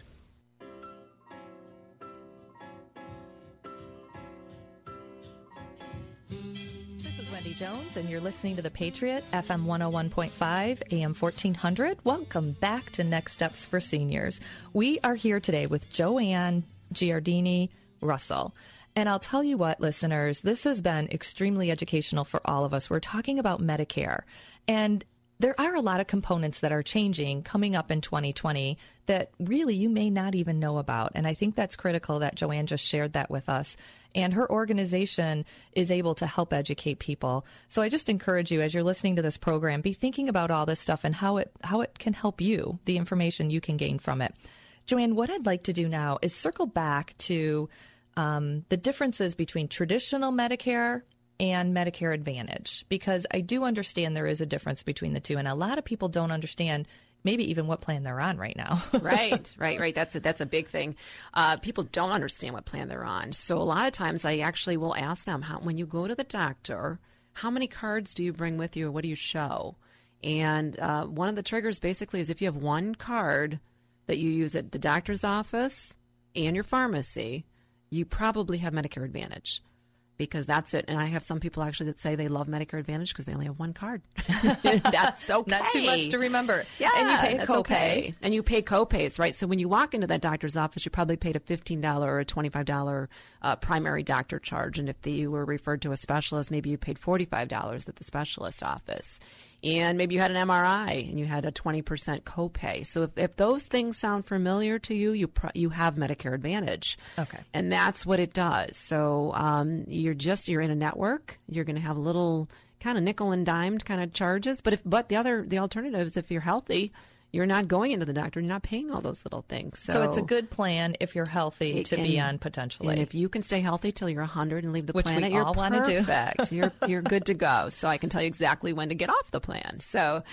And you're listening to The Patriot, FM 101.5, AM 1400. Welcome back to Next Steps for Seniors. We are here today with Joanne Giardini Russell. And I'll tell you what, listeners, this has been extremely educational for all of us. We're talking about Medicare. And there are a lot of components that are changing coming up in 2020 that really you may not even know about. And I think that's critical that Joanne just shared that with us. And her organization is able to help educate people. So I just encourage you as you're listening to this program, be thinking about all this stuff and how it how it can help you, the information you can gain from it. Joanne, what I'd like to do now is circle back to um, the differences between traditional Medicare and Medicare Advantage because I do understand there is a difference between the two, and a lot of people don't understand maybe even what plan they're on right now. [laughs] right, right, right. That's a, that's a big thing. Uh, people don't understand what plan they're on, so a lot of times I actually will ask them how when you go to the doctor, how many cards do you bring with you? What do you show? And uh, one of the triggers basically is if you have one card that you use at the doctor's office and your pharmacy, you probably have Medicare Advantage because that's it. And I have some people actually that say they love Medicare Advantage because they only have one card. [laughs] [laughs] that's [laughs] okay. Not too much to remember. Yeah, and you pay that's copay. okay. And you pay copays, right? So when you walk into that doctor's office, you probably paid a fifteen dollar or a twenty five dollar uh, primary doctor charge, and if the, you were referred to a specialist, maybe you paid forty five dollars at the specialist office. And maybe you had an MRI and you had a 20% copay. So if, if those things sound familiar to you, you pro- you have Medicare Advantage. Okay. And that's what it does. So um, you're just you're in a network. You're going to have little kind of nickel and dimed kind of charges. But if but the other the alternatives, if you're healthy, you're not going into the doctor. You're not paying all those little things. So, So, it's a good plan if you're healthy to be on potentially. And if you can stay healthy till you're 100 and leave the Which planet, all you're perfect. [laughs] you're you're good to go. So I can tell you exactly when to get off the plan. So,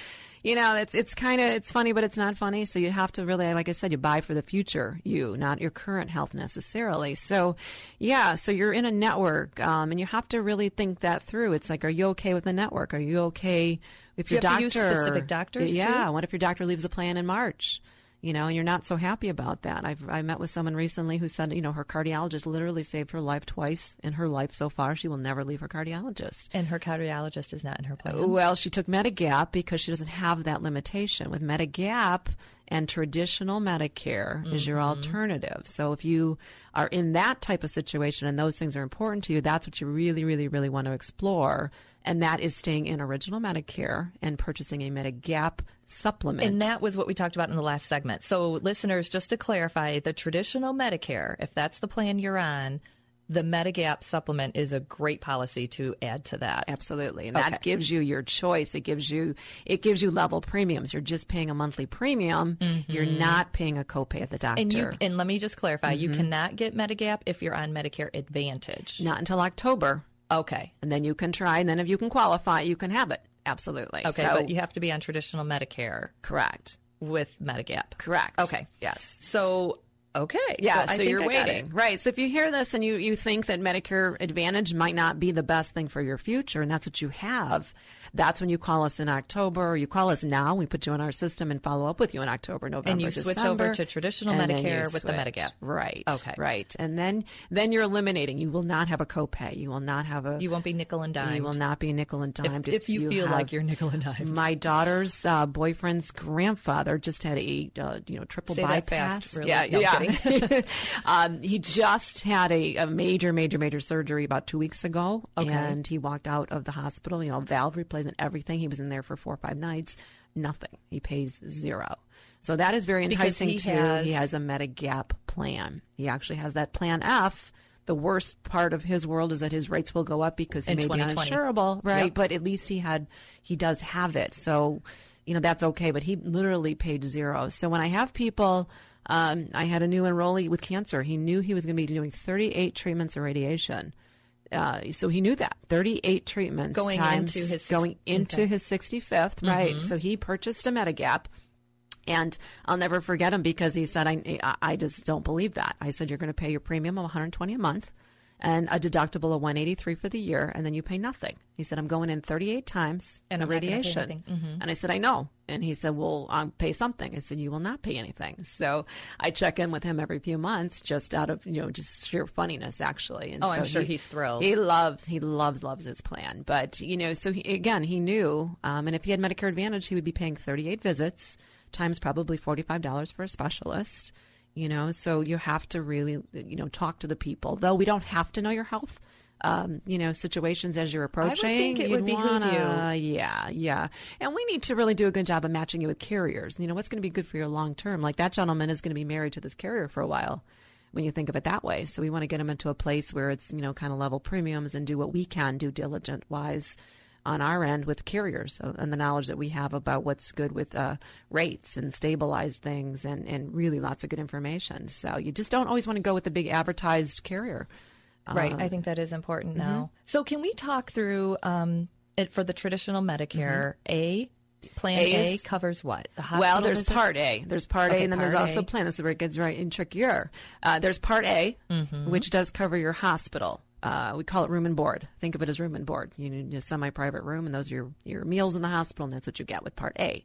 you know, it's it's kind of it's funny, but it's not funny. So you have to really, like I said, you buy for the future you, not your current health necessarily. So, yeah, so you're in a network, um, and you have to really think that through. It's like, are you okay with the network? Are you okay if Do your you doctor? specific doctors, Yeah. too? What if your doctor leaves a plan in March? you know, and you're not so happy about that. I've I met with someone recently who said, you know, her cardiologist literally saved her life twice in her life so far. She will never leave her cardiologist. and her cardiologist is not in her plan. Well, she took Medigap because she doesn't have that limitation. With Medigap, and traditional Medicare is your Mhm. alternative. So if you are in that type of situation and those things are important to you, that's what you really, really, really want to explore. And that is staying in original Medicare and purchasing a Medigap supplement. And that was what we talked about in the last segment. So, listeners, just to clarify, the traditional Medicare, if that's the plan you're on, the Medigap supplement is a great policy to add to that. Absolutely. And that gives you your choice. It gives you it gives you level premiums. You're just paying a monthly premium. You're Mhm. not paying a copay at the doctor. And you and let me just clarify, you Mhm. cannot get Medigap if you're on Medicare Advantage. Not until October. Okay. And then you can try and then if you can qualify, you can have it. Absolutely. Okay, So- but you have to be on traditional Medicare. Correct. With Medigap. Correct. Okay. Yes. So okay. Yeah, so, so you're waiting. it. Right. So if you hear this and you, you think that Medicare Advantage might not be the best thing for your future and that's what you have, that's when you call us in October or you call us now. We put you in our system and follow up with you in October, November, And you switch over to traditional you Medicare with the. Medigap. Right. Okay. Right. And then then you're eliminating. You will not have a copay. You will not have a You won't be nickel and dime. You will not be nickel and dime. If, if you, feel like you're nickel and dime. my daughter's uh, boyfriend's grandfather just had a uh, you know triple Say bypass. fast, really? Yeah, No, yeah. [laughs] um, he just had a, a major, major, major surgery about two weeks ago, Okay. and he walked out of the hospital. You know, valve replacement, everything. He was in there for four or five nights. Nothing. He pays zero. So that is very enticing he too. has- He has a Medigap plan. He actually has that plan F. The worst part of his world is that his rates will go up because he In may be 2020. uninsurable, right? Yep. But at least he had, he does have it. So, you know, that's okay. But he literally paid zero. So when I have people, um, I had a new enrollee with cancer. He knew he was going to be doing 38 treatments of radiation. Uh, so he knew that 38 treatments Going times- into his six- going into okay. his 65th, right? Mhm. So he purchased a Medigap. And I'll never forget him because he said, I, I- just don't believe that. I said, you're going to pay your premium of 120 a month and a deductible of 183 for the year, and then you pay nothing. He said, I'm going in 38 times And the I'm not gonna pay radiation. Mhm. And I said, I know. And he said, Well, I'll pay something. I said, You will not pay anything. So I check in with him every few months just out of, you know, just sheer funniness, actually. And Oh, I'm sure he- he's thrilled. He loves, he loves, loves his plan. But, you know, so he, again, he knew, um, and if he had Medicare Advantage, he would be paying 38 visits times probably $45 for a specialist. You know, so you have to really, you know, talk to the people. Though we don't have to know your health, um, you know, situations as you're approaching. I would think it would behoove wanna- Yeah, yeah. And we need to really do a good job of matching you with carriers. You know, what's going to be good for your long term? Like that gentleman is going to be married to this carrier for a while when you think of it that way. So we want to get him into a place where it's, you know, kind of level premiums and do what we can do diligent wise on our end with carriers and the knowledge that we have about what's good with uh, rates and stabilized things and, and really lots of good information. So you just don't always want to go with the big advertised carrier. Right. Um, I think that is important mhm. now. So, can we talk through um, it for the traditional Medicare? A plan A A, covers what? The Well, there's visits? Part A. There's Part A, and then there's Part also A. Plan. This is where it gets right in trickier. Uh, there's Part A, Mhm. which does cover your hospital. Uh, we call it room and board. Think of it as room and board. You need a semi-private room, and those are your, your meals in the hospital, and that's what you get with Part A.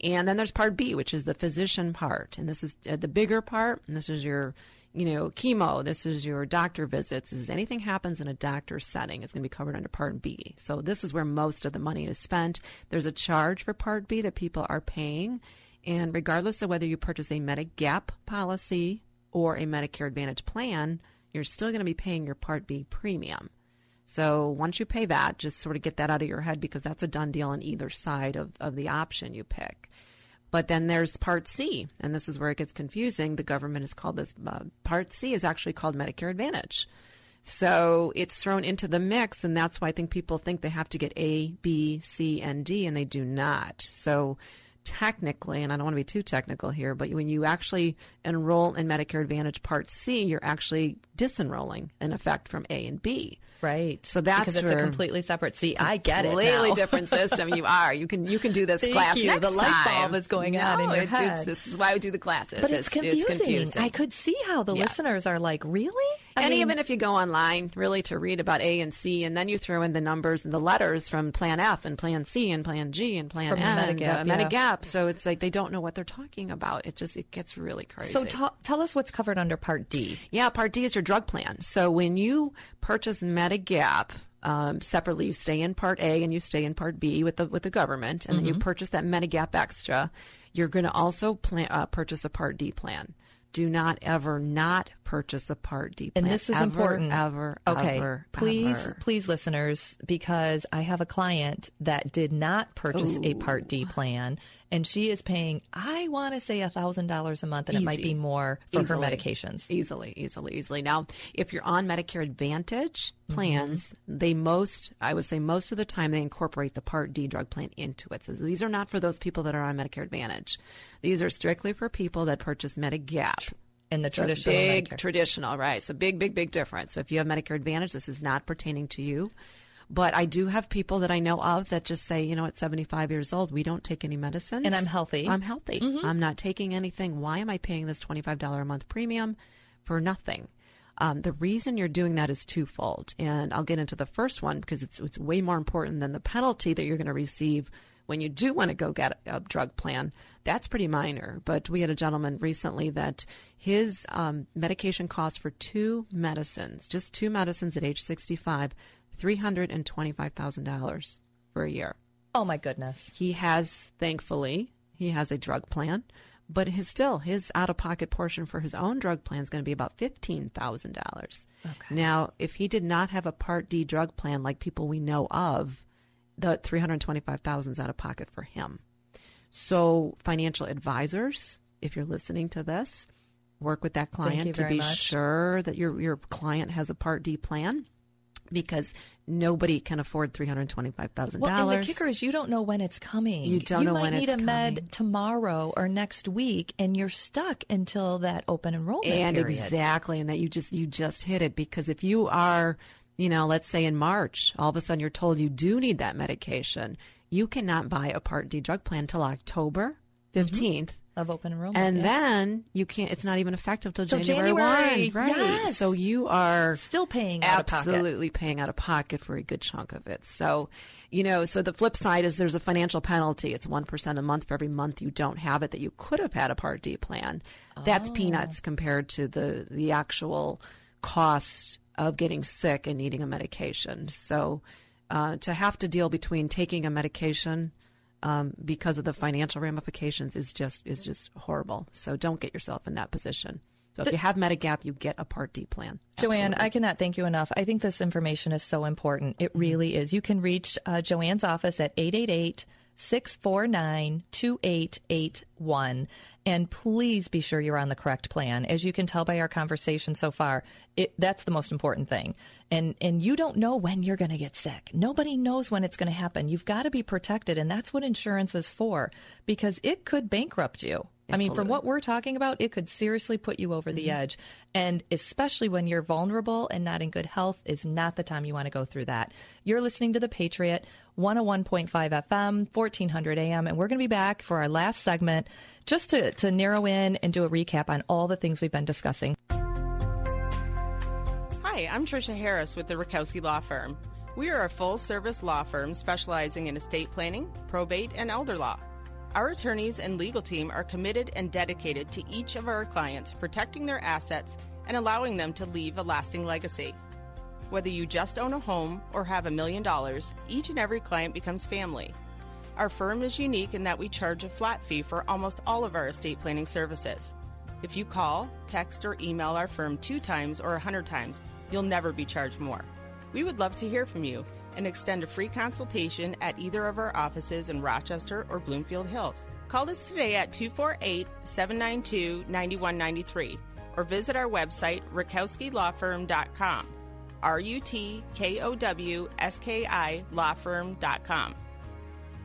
And then there's Part B, which is the physician part, and this is uh, the bigger part. And this is your, you know, chemo. This is your doctor visits. This is anything happens in a doctor setting, it's going to be covered under Part B. So this is where most of the money is spent. There's a charge for Part B that people are paying, and regardless of whether you purchase a Medigap policy or a Medicare Advantage plan, you're still going to be paying your Part B premium. So once you pay that, just sort of get that out of your head because that's a done deal on either side of, of the option you pick. But then there's Part C, and this is where it gets confusing. The government has called this uh, Part C is actually called Medicare Advantage. So it's thrown into the mix, and that's why I think people think they have to get A, B, C, and D, and they do not. So technically, and I don't want to be too technical here, but when you actually enroll in Medicare Advantage Part C, you're actually disenrolling in effect from A and B. Right. So that's because it's a completely separate. See, I get it. Completely different system. You are. You can you can do this Thank class you. next The light time. bulb is going on in your it's- head. it's- this is why we do the classes. But it's, confusing. confusing. I could see how the Yeah. listeners are like, really? I and mean- even if you go online, really to read about A and C, and then you throw in the numbers and the letters from Plan F and Plan C and Plan G and Plan From the N and Medigap, yeah. Medigap. So it's like they don't know what they're talking about. It just it gets really crazy. So ta- tell us what's covered under Part D. Yeah, Part D is your drug plan. So when you purchase Medigap um, separately, you stay in Part A and you stay in Part B with the with the government, and then you Mhm. purchase that Medigap Extra. You're going to also plan, uh, purchase a Part D plan. Do not ever not purchase a Part D plan. And this is ever, important. Ever, okay. ever, please, ever. please, listeners, because I have a client that did not purchase a Part D plan, and she is paying, I want to say, a thousand dollars a month, and it might be more for her medications. Easily, easily, easily. Now, if you're on Medicare Advantage Mm-hmm. plans, they most, I would say most of the time, they incorporate the Part D drug plan into it. So these are not for those people that are on Medicare Advantage. These are strictly for people that purchase Medigap. In the So traditional big Medicare. traditional, right? So big, big, big difference. So if you have Medicare Advantage, this is not pertaining to you. But I do have people that I know of that just say, you know, at 75 years old, we don't take any medicines. And I'm healthy. I'm healthy. Mhm. I'm not taking anything. Why am I paying this $25 a month premium for nothing? Um, the reason you're doing that is twofold. And I'll get into the first one because it's, it's way more important than the penalty that you're going to receive when you do want to go get a drug plan. That's pretty minor. But we had a gentleman recently that his um, medication cost for two medicines, just two medicines at age 65, $325,000 for a year. Oh my goodness. He has, thankfully, he has a drug plan, but his still his out of pocket portion for his own drug plan is going to be about fifteen thousand dollars. Okay. Now, if he did not have a Part D drug plan like people we know of, the three hundred twenty five thousand is out of pocket for him. So, financial advisors, if you're listening to this, work with that client to be much. sure that your your client has a Part D plan. Because nobody can afford three hundred twenty-five thousand Well, and dollars. the kicker is you don't know when it's coming. You don't know when you might need a med tomorrow or next week, and you're stuck until that open enrollment and period. exactly and that you just you just hit it because if you are you know let's say in march all of a sudden you're told you do need that medication you cannot buy a part d drug plan till october mm-hmm. 15th of open enrollment. and yeah. then you can't it's not even effective till january, January, 1 right yes. so you are still paying out of pocket. absolutely paying out of pocket for a good chunk of it so you know so the flip side is there's a financial penalty it's 1% a month for every month you don't have it that you could have had a part d plan that's Oh. peanuts compared to the the actual cost of getting sick and needing a medication so uh, to have to deal between taking a medication um, because of the financial ramifications is just is just horrible. So don't get yourself in that position. So if you have Medigap, you get a Part D plan. Joanne, Absolutely. I cannot thank you enough. I think this information is so important. It really is. You can reach uh, Joanne's office at 888 649 2881. And please be sure you're on the correct plan. As you can tell by our conversation so far, it, that's the most important thing. And, and you don't know when you're going to get sick. Nobody knows when it's going to happen. You've got to be protected. And that's what insurance is for because it could bankrupt you. I mean, from what we're talking about, it could seriously put you over the mm-hmm. edge. And especially when you're vulnerable and not in good health, is not the time you want to go through that. You're listening to The Patriot, 101.5 FM, 1400 AM, and we're going to be back for our last segment just to, to narrow in and do a recap on all the things we've been discussing. Hi, I'm Tricia Harris with the Rutkowski Law Firm. We are a full service law firm specializing in estate planning, probate, and elder law. Our attorneys and legal team are committed and dedicated to each of our clients protecting their assets and allowing them to leave a lasting legacy. Whether you just own a home or have a million dollars, each and every client becomes family. Our firm is unique in that we charge a flat fee for almost all of our estate planning services. If you call, text, or email our firm two times or a hundred times, you'll never be charged more. We would love to hear from you and extend a free consultation at either of our offices in Rochester or Bloomfield Hills. Call us today at 248 792 9193 or visit our website, rutkowskilawfirm.com. R U T K O W S K I lawfirm.com.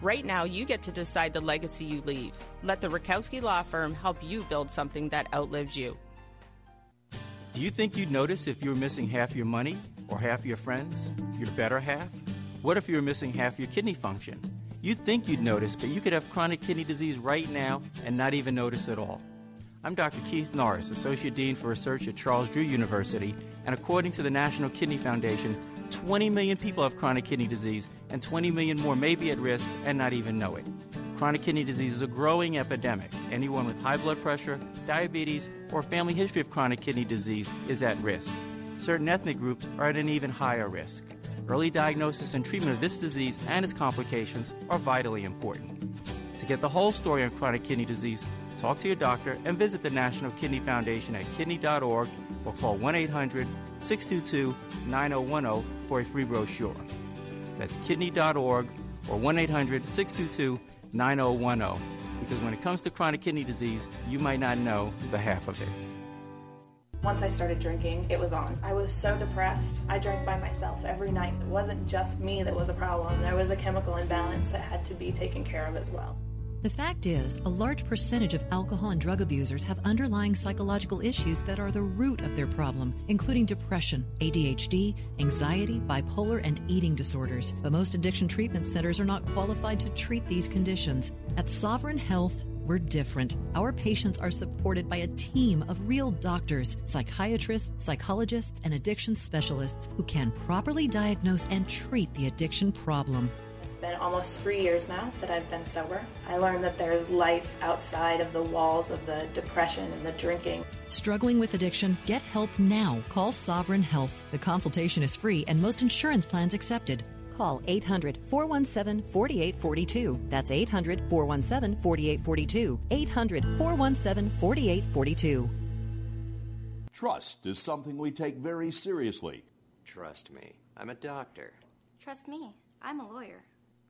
Right now, you get to decide the legacy you leave. Let the Rutkowski Law Firm help you build something that outlives you. Do you think you'd notice if you were missing half your money or half your friends? Your better half? What if you were missing half your kidney function? You'd think you'd notice, but you could have chronic kidney disease right now and not even notice at all. I'm Dr. Keith Norris, Associate Dean for Research at Charles Drew University, and according to the National Kidney Foundation, 20 million people have chronic kidney disease, and 20 million more may be at risk and not even know it. Chronic kidney disease is a growing epidemic. Anyone with high blood pressure, diabetes, or family history of chronic kidney disease is at risk. Certain ethnic groups are at an even higher risk. Early diagnosis and treatment of this disease and its complications are vitally important. To get the whole story on chronic kidney disease, talk to your doctor and visit the National Kidney Foundation at kidney.org or call 1 800 622 9010 for a free brochure. That's kidney.org or 1 800 622 9010. Because when it comes to chronic kidney disease, you might not know the half of it. Once I started drinking, it was on. I was so depressed. I drank by myself every night. It wasn't just me that was a problem, there was a chemical imbalance that had to be taken care of as well. The fact is, a large percentage of alcohol and drug abusers have underlying psychological issues that are the root of their problem, including depression, ADHD, anxiety, bipolar, and eating disorders. But most addiction treatment centers are not qualified to treat these conditions. At Sovereign Health, we're different. Our patients are supported by a team of real doctors, psychiatrists, psychologists, and addiction specialists who can properly diagnose and treat the addiction problem. It's been almost three years now that I've been sober. I learned that there's life outside of the walls of the depression and the drinking. Struggling with addiction? Get help now. Call Sovereign Health. The consultation is free and most insurance plans accepted. Call 800 417 4842. That's 800 417 4842. 800 417 4842. Trust is something we take very seriously. Trust me, I'm a doctor. Trust me, I'm a lawyer.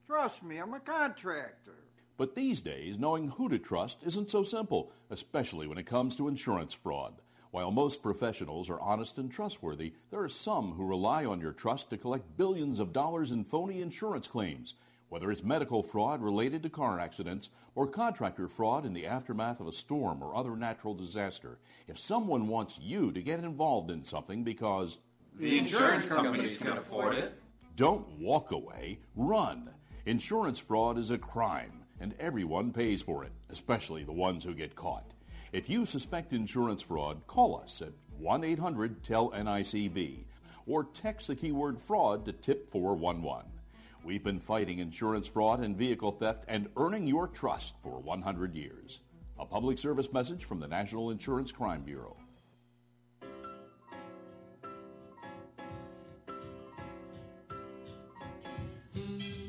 Trust me, I'm a contractor. But these days, knowing who to trust isn't so simple, especially when it comes to insurance fraud. While most professionals are honest and trustworthy, there are some who rely on your trust to collect billions of dollars in phony insurance claims, whether it's medical fraud related to car accidents or contractor fraud in the aftermath of a storm or other natural disaster. If someone wants you to get involved in something because the insurance companies can afford it, don't walk away, run. Insurance fraud is a crime, and everyone pays for it, especially the ones who get caught. If you suspect insurance fraud, call us at 1 800 TELL NICB or text the keyword fraud to tip 411. We've been fighting insurance fraud and vehicle theft and earning your trust for 100 years. A public service message from the National Insurance Crime Bureau.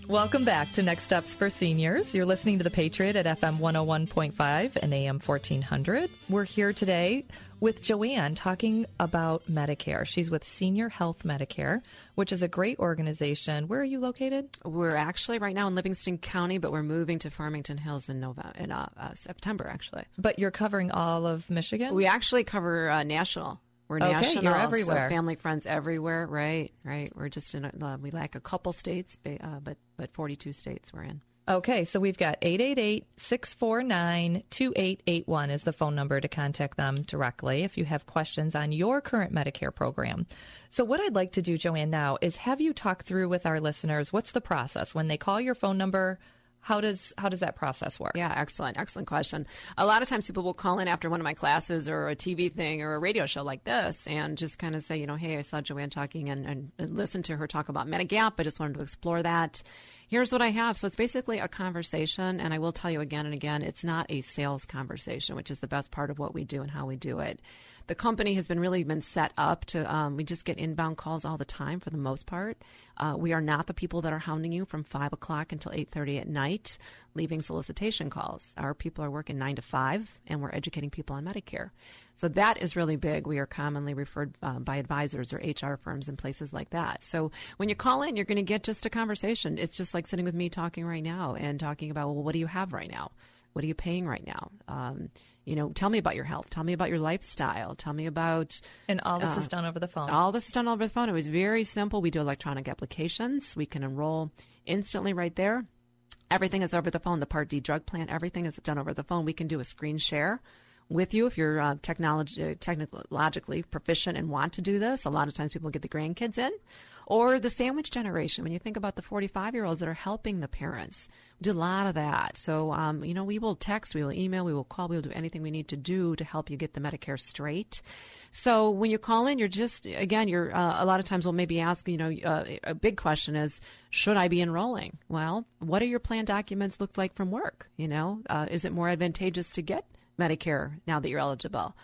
Welcome back to Next Steps for Seniors. You're listening to The Patriot at FM 101.5 and AM 1400. We're here today with Joanne talking about Medicare. She's with Senior Health Medicare, which is a great organization. Where are you located? We're actually right now in Livingston County, but we're moving to Farmington Hills in November, in uh, uh, September, actually. But you're covering all of Michigan? We actually cover uh, national. We're okay, national. You're everywhere. So family, friends everywhere. Right, right. We're just in. A, uh, we lack a couple states, uh, but but 42 states we're in. Okay, so we've got 888-649-2881 is the phone number to contact them directly if you have questions on your current Medicare program. So what I'd like to do, Joanne, now is have you talk through with our listeners what's the process when they call your phone number how does how does that process work? Yeah, excellent, excellent question. A lot of times people will call in after one of my classes or a TV thing or a radio show like this and just kind of say, you know, hey, I saw Joanne talking and, and, and to her talk about Medigap. I just wanted to explore that. Here's what I have. So it's basically a conversation, and I will tell you again and again, it's not a sales conversation, which is the best part of what we do and how we do it the company has been really been set up to um, we just get inbound calls all the time for the most part. Uh, we are not the people that are hounding you from 5 o'clock until 8.30 at night leaving solicitation calls. Our people are working 9 to 5 and we're educating people on medicare. So that is really big. We are commonly referred uh, by advisors or hr firms and places like that. So when you call in you're going to get just a conversation. It's just like sitting with me talking right now and talking about well what do you have right now? What are you paying right now? Um, you know, tell me about your health. Tell me about your lifestyle. Tell me about. And all this uh, is done over the phone. All this is done over the phone. It was very simple. We do electronic applications. We can enroll instantly right there. Everything is over the phone. The Part D drug plan, everything is done over the phone. We can do a screen share with you if you're uh, technology, technologically proficient and want to do this. A lot of times people get the grandkids in. Or the sandwich generation, when you think about the 45 year olds that are helping the parents do a lot of that. So, um, you know, we will text, we will email, we will call, we will do anything we need to do to help you get the Medicare straight. So when you call in, you're just, again, you're, uh, a lot of times we'll maybe ask, you know, uh, a big question is, should I be enrolling? Well, what do your plan documents look like from work? You know, uh, is it more advantageous to get Medicare now that you're eligible?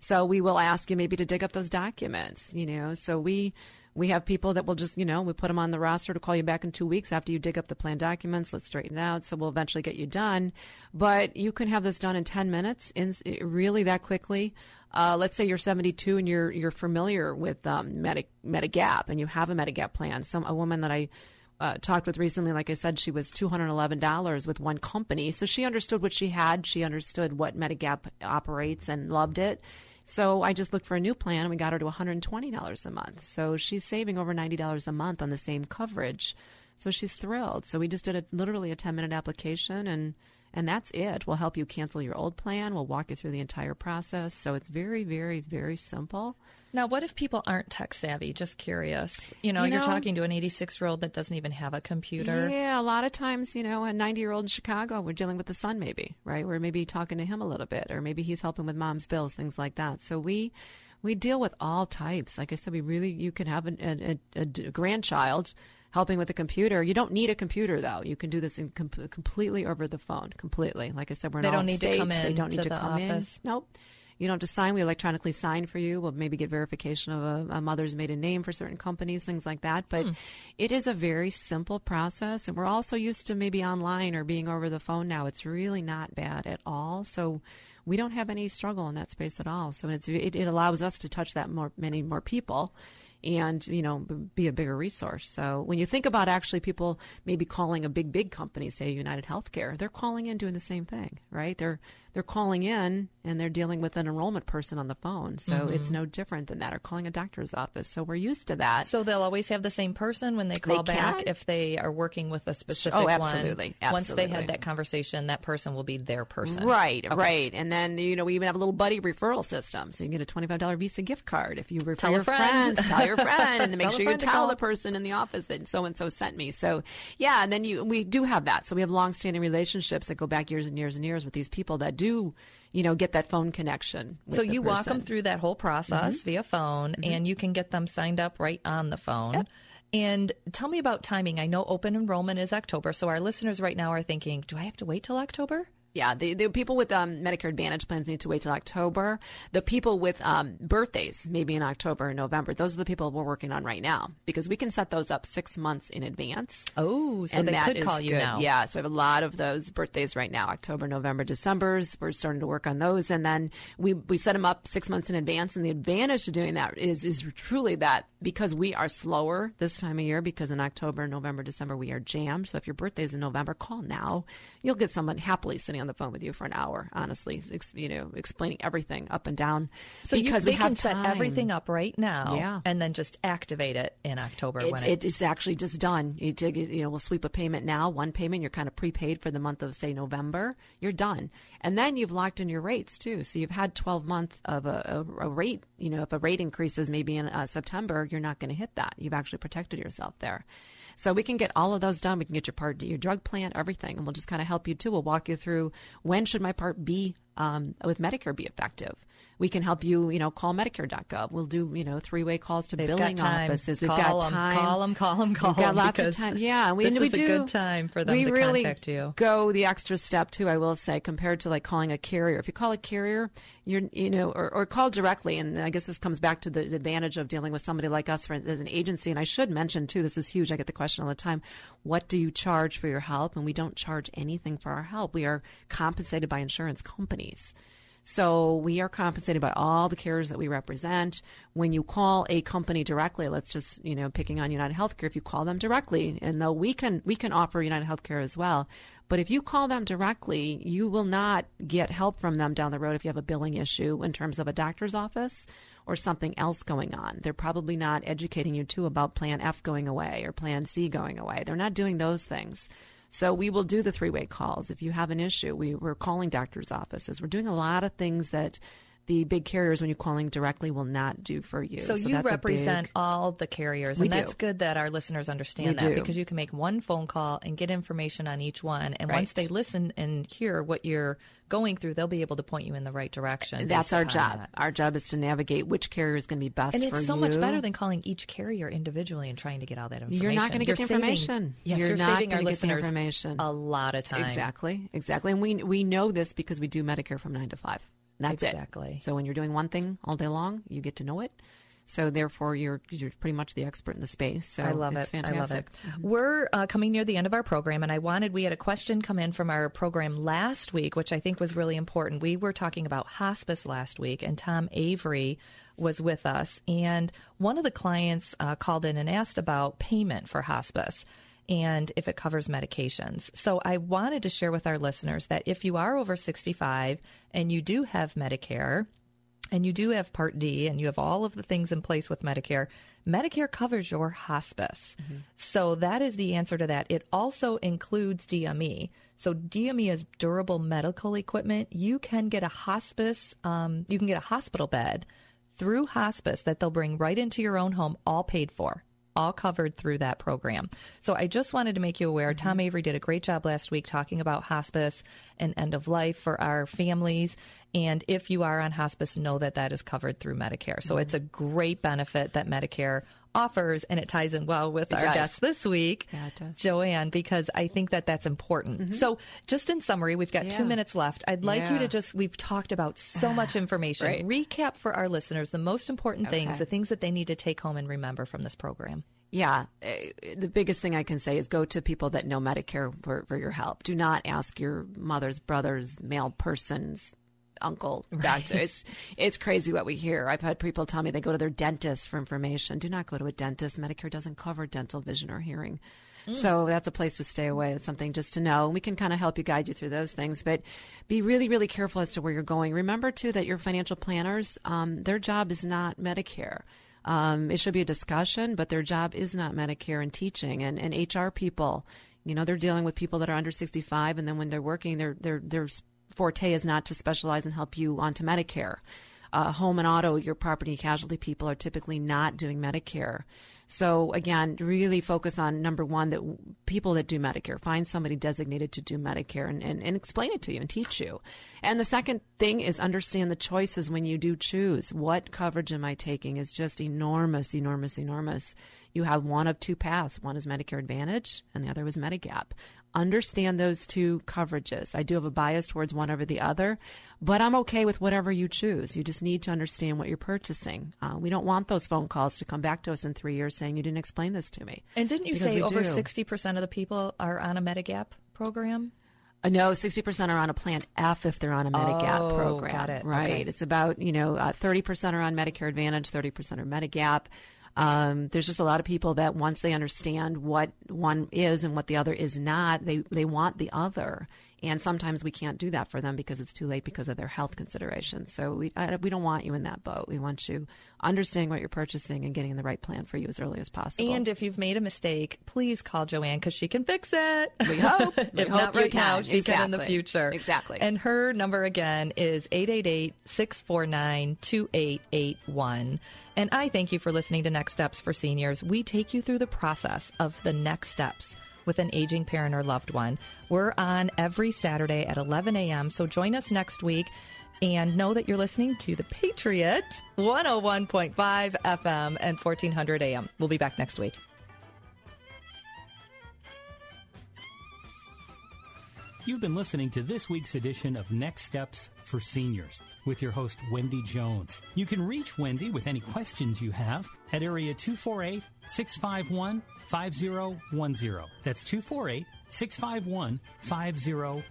So we will ask you maybe to dig up those documents, you know, so we, We have people that will just, you know, we put them on the roster to call you back in two weeks after you dig up the plan documents. Let's straighten it out. So we'll eventually get you done. But you can have this done in 10 minutes, in really that quickly. Uh, let's say you're 72 and you're you're familiar with um, Medi- Medigap and you have a Medigap plan. Some a woman that I uh, talked with recently, like I said, she was $211 with one company. So she understood what she had. She understood what Medigap operates and loved it. So I just looked for a new plan and we got her to $120 a month. So she's saving over $90 a month on the same coverage. So she's thrilled. So we just did a, literally a 10 minute application and and that's it. We'll help you cancel your old plan. We'll walk you through the entire process. So it's very, very, very simple. Now, what if people aren't tech savvy? Just curious. You know, You are know- talking to an 86 year old that doesn't even have a computer. Yeah, a lot of times, you know, a 90 year old in Chicago, we're dealing with the son, maybe, right? We're maybe talking to him a little bit, or maybe he's helping with mom's bills, things like that. So we we deal with all types. Like I said, we really you can have an, a, a, a grandchild helping with the computer. You don't need a computer though. You can do this in com- completely over the phone, completely. Like I said, we're They all don't need to states. come They in don't need to to, the come office. in. Nope. You don't have to sign. We electronically sign for you. We'll maybe get verification of a, a mother's maiden name for certain companies, things like that. But Hmm. it is a very simple process. And we're also used to maybe online or being over the phone now. It's really not bad at all. So we don't have any struggle in that space at all. So it's, it, it allows us to touch that more, many more people and you know be a bigger resource. So when you think about actually people maybe calling a big big company, say United Healthcare, they're calling in doing the same thing, right? They're they're calling in and they're dealing with an enrollment person on the phone. So Mhm. it's no different than that, or calling a doctor's office. So we're used to that. So they'll always have the same person when they call back can. if they are working with a specific Oh, one. absolutely, Once they absolutely. had that conversation, that person will be their person. Right, Okay. right. And then, you know, we even have a little buddy referral system. So you can get a $25 Visa gift card if you refer Tell a your friend. friends. Tell your [laughs] friend. And then make sure you tell call. the person in the office that so and so sent me. So, yeah, and then you we do have that. So we have long-standing relationships that go back years and years and years with these people that do, you know, get that phone connection. So the you walk them through that whole process Mhm. via phone, Mhm. and you can get them signed up right on the phone. And tell me about timing. I know open enrollment is October, so our listeners right now are thinking, do I have to wait till October? Yeah, the, the people with um, Medicare Advantage plans need to wait till October. The people with um, birthdays, maybe in October or November, those are the people we're working on right now because we can set those up six months in advance. Oh, so and they could call you good. now. Yeah, so we have a lot of those birthdays right now October, November, December's. We're starting to work on those. And then we, we set them up six months in advance. And the advantage to doing that is, is truly that because we are slower this time of year, because in October, November, December, we are jammed. So if your birthday is in November, call now. You'll get someone happily sitting on the phone with you for an hour, honestly, ex, you know, explaining everything up and down. So you, because they we can set everything up right now, Yeah. and then just activate it in October. It's, when it is actually just done. You you know, we'll sweep a payment now, one payment. You're kind of prepaid for the month of say November. You're done, and then you've locked in your rates too. So you've had 12 months of a, a, a rate. You know, if a rate increases maybe in uh, September, you're not going to hit that. You've actually protected yourself there. So we can get all of those done. We can get your Part your drug plan, everything, and we'll just kind of help you too. We'll walk you through when should my Part B um, with Medicare be effective. We can help you, you know, call Medicare.gov. We'll do, you know, three-way calls to They've billing offices. We've Call got 'em, time. call 'em, call 'em, call We've got lots of time. Yeah, we, this we is a do. good time for them we to really contact you. Go the extra step too. I will say, compared to like calling a carrier. If you call a carrier, you're, you know, or, or call directly, and I guess this comes back to the advantage of dealing with somebody like us for, as an agency. And I should mention too, this is huge. I get the question all the time: What do you charge for your help? And we don't charge anything for our help. We are compensated by insurance companies. So we are compensated by all the carriers that we represent. When you call a company directly, let's just you know picking on United Healthcare, if you call them directly, and though we can we can offer United Healthcare as well, but if you call them directly, you will not get help from them down the road if you have a billing issue in terms of a doctor's office or something else going on. They're probably not educating you too about Plan F going away or Plan C going away. They're not doing those things. So we will do the three-way calls. If you have an issue, we, we're calling doctors' offices. We're doing a lot of things that the big carriers, when you're calling directly, will not do for you. So, you that's a represent big- all the carriers, We and do. that's good that our listeners understand We that do. because you can make one phone call and get information on each one, and once they listen and hear what you're going through, they'll be able to point you in the right direction. That's our job. that. Our job is to navigate which carrier is going to be best And it's so you. much better than calling each carrier individually and trying to get all that information. You're not going to get the saving- information. yes, you're, you're not saving our going to get the listeners information. a lot of time. Exactly, exactly. And we we know this because we do Medicare from nine to five. That's Exactly. it. So when you're doing one thing all day long, you get to know it. So therefore, you're you're pretty much the expert in the space. So I love it's it. Fantastic. I love it. We're uh, coming near the end of our program, and I wanted we had a question come in from our program last week, which I think was really important. We were talking about hospice last week, and Tom Avery was with us, and one of the clients uh, called in and asked about payment for hospice and if it covers medications. So I wanted to share with our listeners that if you are over 65 and you do have Medicare, and you do have Part D and you have all of the things in place with Medicare, Medicare covers your hospice. So that is the answer to that. It also includes DME. So DME is durable medical equipment. You can get a hospice, um, you can get a hospital bed through hospice that they'll bring right into your own home, all paid for. All covered through that program. So I just wanted to make you aware. Tom mm-hmm. Avery did a great job last week talking about hospice and end of life for our families. And if you are on hospice, know that that is covered through Medicare. So mm-hmm. it's a great benefit that Medicare offers, and it ties in well with It our does. guest this week, Yeah, it does. Joanne, because I think that that's important. So, just in summary, we've got two minutes left. I'd like you to just, we've talked about so [sighs] much information. Right. Recap for our listeners the most important things, Okay. the things that they need to take home and remember from this program. Yeah, eh, the biggest thing I can say is go to people that know Medicare for, for your help. Do not ask your mother's brother's male person's uncle [laughs] doctor. It's it's crazy what we hear. I've had people tell me they go to their dentist for information. Do not go to a dentist. Medicare doesn't cover dental, vision, or hearing. So that's a place to stay away. It's something just to know. We can kind of help you guide you through those things, but be really, really careful as to where you're going. Remember too that your financial planners, um, their job is not Medicare. Um, it should be a discussion, but their job is not Medicare and teaching and, and HR people. You know, they're dealing with people that are under 65, and then when they're working, they're they're their forte is not to specialize and help you onto Medicare. Uh, home and auto, your property casualty people are typically not doing Medicare. So again, really focus on number one that w- people that do Medicare find somebody designated to do Medicare and, and, and explain it to you and teach you. And the second thing is understand the choices when you do choose. What coverage am I taking is just enormous, enormous, enormous. You have one of two paths. One is Medicare Advantage and the other is Medigap. Understand those two coverages. I do have a bias towards one over the other, but I'm okay with whatever you choose. You just need to understand what you're purchasing. Uh, we don't want those phone calls to come back to us in three years saying you didn't explain this to me. And didn't you say over 60% of the people are on a Medigap program? Uh, no, 60% are on a Plan F if they're on a Medigap Oh, program. got it. Right. Okay. It's about, you know, uh, 30% are on Medicare Advantage, 30% are Medigap. Um, there's just a lot of people that once they understand what one is and what the other is not, they, they want the other. And sometimes we can't do that for them because it's too late because of their health considerations. So we, I, we don't want you in that boat. We want you understanding what you're purchasing and getting the right plan for you as early as possible. And if you've made a mistake, please call Joanne because she can fix it. We hope. [laughs] We if hope not you right now, she can in the future. Exactly. And her number again is 888-649-2881. And I thank you for listening to Next Steps for Seniors. We take you through the process of the next steps with an aging parent or loved one. We're on every Saturday at 11 a.m. So join us next week. And know that you're listening to The Patriot 101.5 FM and 1400 AM. We'll be back next week. You've been listening to this week's edition of Next Steps for Seniors with your host, Wendy Jones. You can reach Wendy with any questions you have at area 248 651 5010. That's 248 651 5010.